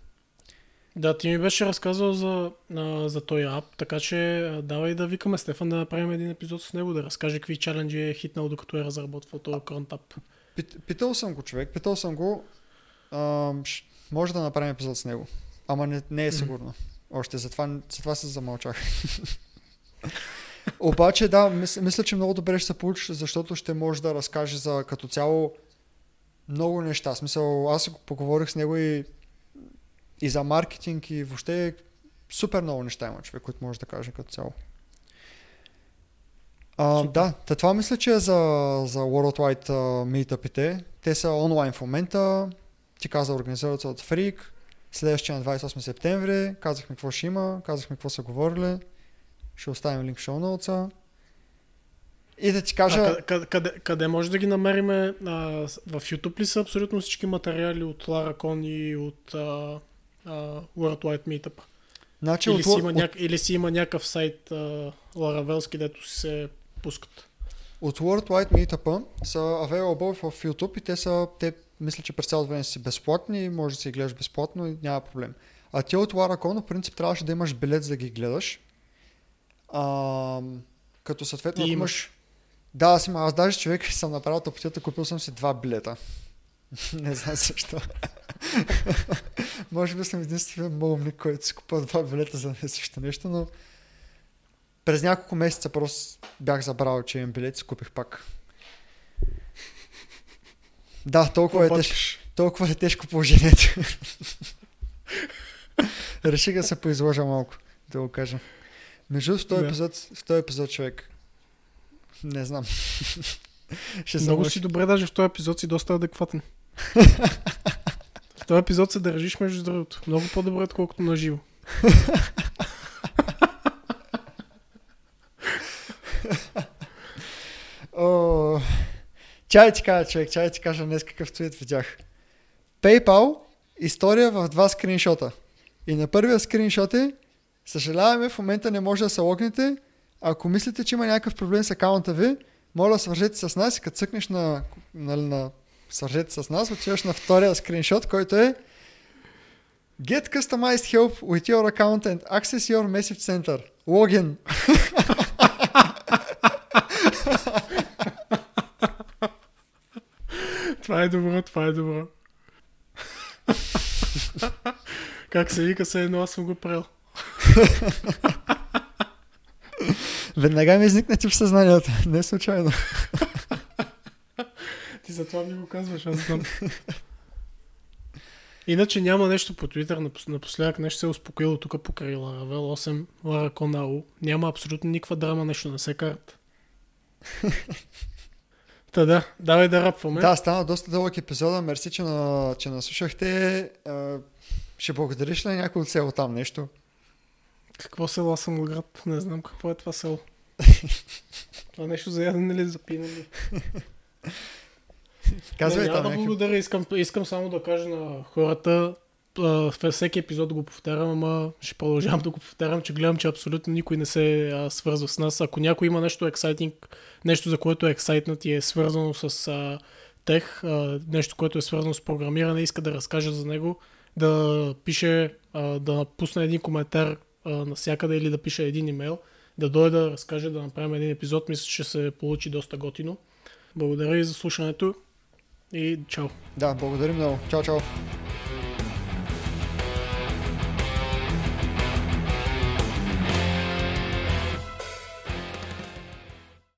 [SPEAKER 2] Да, ти ми беше разказал за, а, за този ап, така че а, давай да викаме Стефан да направим един епизод с него, да разкаже какви чаленджи е хитнал докато е разработвал този кронтап.
[SPEAKER 3] Пит, питал съм го, човек, питал съм го. Ш- може да направим епизод с него. Ама не, не е сигурно. Още затова, затова се замълчах. Обаче да, мисля, мисля, че много добре ще се получи, защото ще може да разкаже за като цяло много неща. Смисъл, аз поговорих с него и, и за маркетинг и въобще супер много неща има човек, които може да каже като цяло. А,
[SPEAKER 2] Супер.
[SPEAKER 3] да, та това мисля, че е за, за Worldwide uh, митъпите. Те са онлайн в момента. Ти каза, организират се от Freak. Следващия на 28 септември. Казахме какво ще има, казахме какво са говорили. Ще оставим линк в шоу ноутса. И да ти кажа...
[SPEAKER 2] А, къде, къде, къде може да ги намерим? А, в YouTube ли са абсолютно всички материали от Lara Con и от а, а, World Wide Meetup?
[SPEAKER 3] Значи,
[SPEAKER 2] Или
[SPEAKER 3] от,
[SPEAKER 2] си, има
[SPEAKER 3] от,
[SPEAKER 2] няк... или си има някакъв сайт а, Laravelски, дето се пускат?
[SPEAKER 3] от World Wide Meetup са available в YouTube и те са, те мисля, че през цялото време си безплатни, може да си ги гледаш безплатно и няма проблем. А ти от Laracon, в принцип, трябваше да имаш билет за да ги гледаш. А, като съответно,
[SPEAKER 2] Ти имаш...
[SPEAKER 3] Да, аз имам. Аз даже човек съм направил тъпотията, купил съм си два билета. Не знам защо. Може би съм единствения малумник, който си купил два билета за не също нещо, но през няколко месеца просто бях забравил, че имам билет и си купих пак. Да, толкова е, тежко, толкова е тежко положението. Реших да се поизложа малко, да го кажа. Между другото, в този епизод, в този епизод човек, не знам. Ще
[SPEAKER 2] Много си добре, даже в този епизод си доста адекватен. В този епизод се държиш между другото. Много по-добре, отколкото на живо.
[SPEAKER 3] Чай ти кажа, човек, чай ти кажа днес какъв твит видях. PayPal, история в два скриншота. И на първия скриншот е, съжаляваме, в момента не може да се логнете. Ако мислите, че има някакъв проблем с акаунта ви, моля свържете с нас и като цъкнеш на, на, на свържете се с нас, отиваш на втория скриншот, който е Get customized help with your account and access your message center. Login.
[SPEAKER 2] Това е добро, това е добро. как се вика, се едно аз съм го правил.
[SPEAKER 3] Веднага ми изникна ти в съзнанието. Не случайно.
[SPEAKER 2] Ти за това ми го казваш, аз знам. Иначе няма нещо по Twitter, напос- напоследък нещо се е успокоило тук покрай Laravel 8, Laracon AU. Няма абсолютно никаква драма, нещо не се карат. Та да, давай да рапваме.
[SPEAKER 3] Да, стана доста дълъг епизода. Мерси, че, на, че наслушахте. Ще благодариш ли някой от село там нещо?
[SPEAKER 2] Какво село аз съм град? Не знам какво е това село. това нещо за ядене ли, за пиене ли?
[SPEAKER 3] Казвай
[SPEAKER 2] няма да благодаря, искам, искам само да кажа на хората, във всеки епизод го повтарям, ама ще продължавам да го повтарям, че гледам, че абсолютно никой не се а, свързва с нас. Ако някой има нещо ексайтинг, нещо за което е ексайтнат и е свързано с а, тех, а, нещо, което е свързано с програмиране, иска да разкаже за него, да пише, а, да напусне един коментар а, навсякъде или да пише един имейл, да дойде да разкаже, да направим един епизод, мисля, че ще се получи доста готино. Благодаря ви за слушането и чао!
[SPEAKER 3] Да, благодарим много. Чао, чао.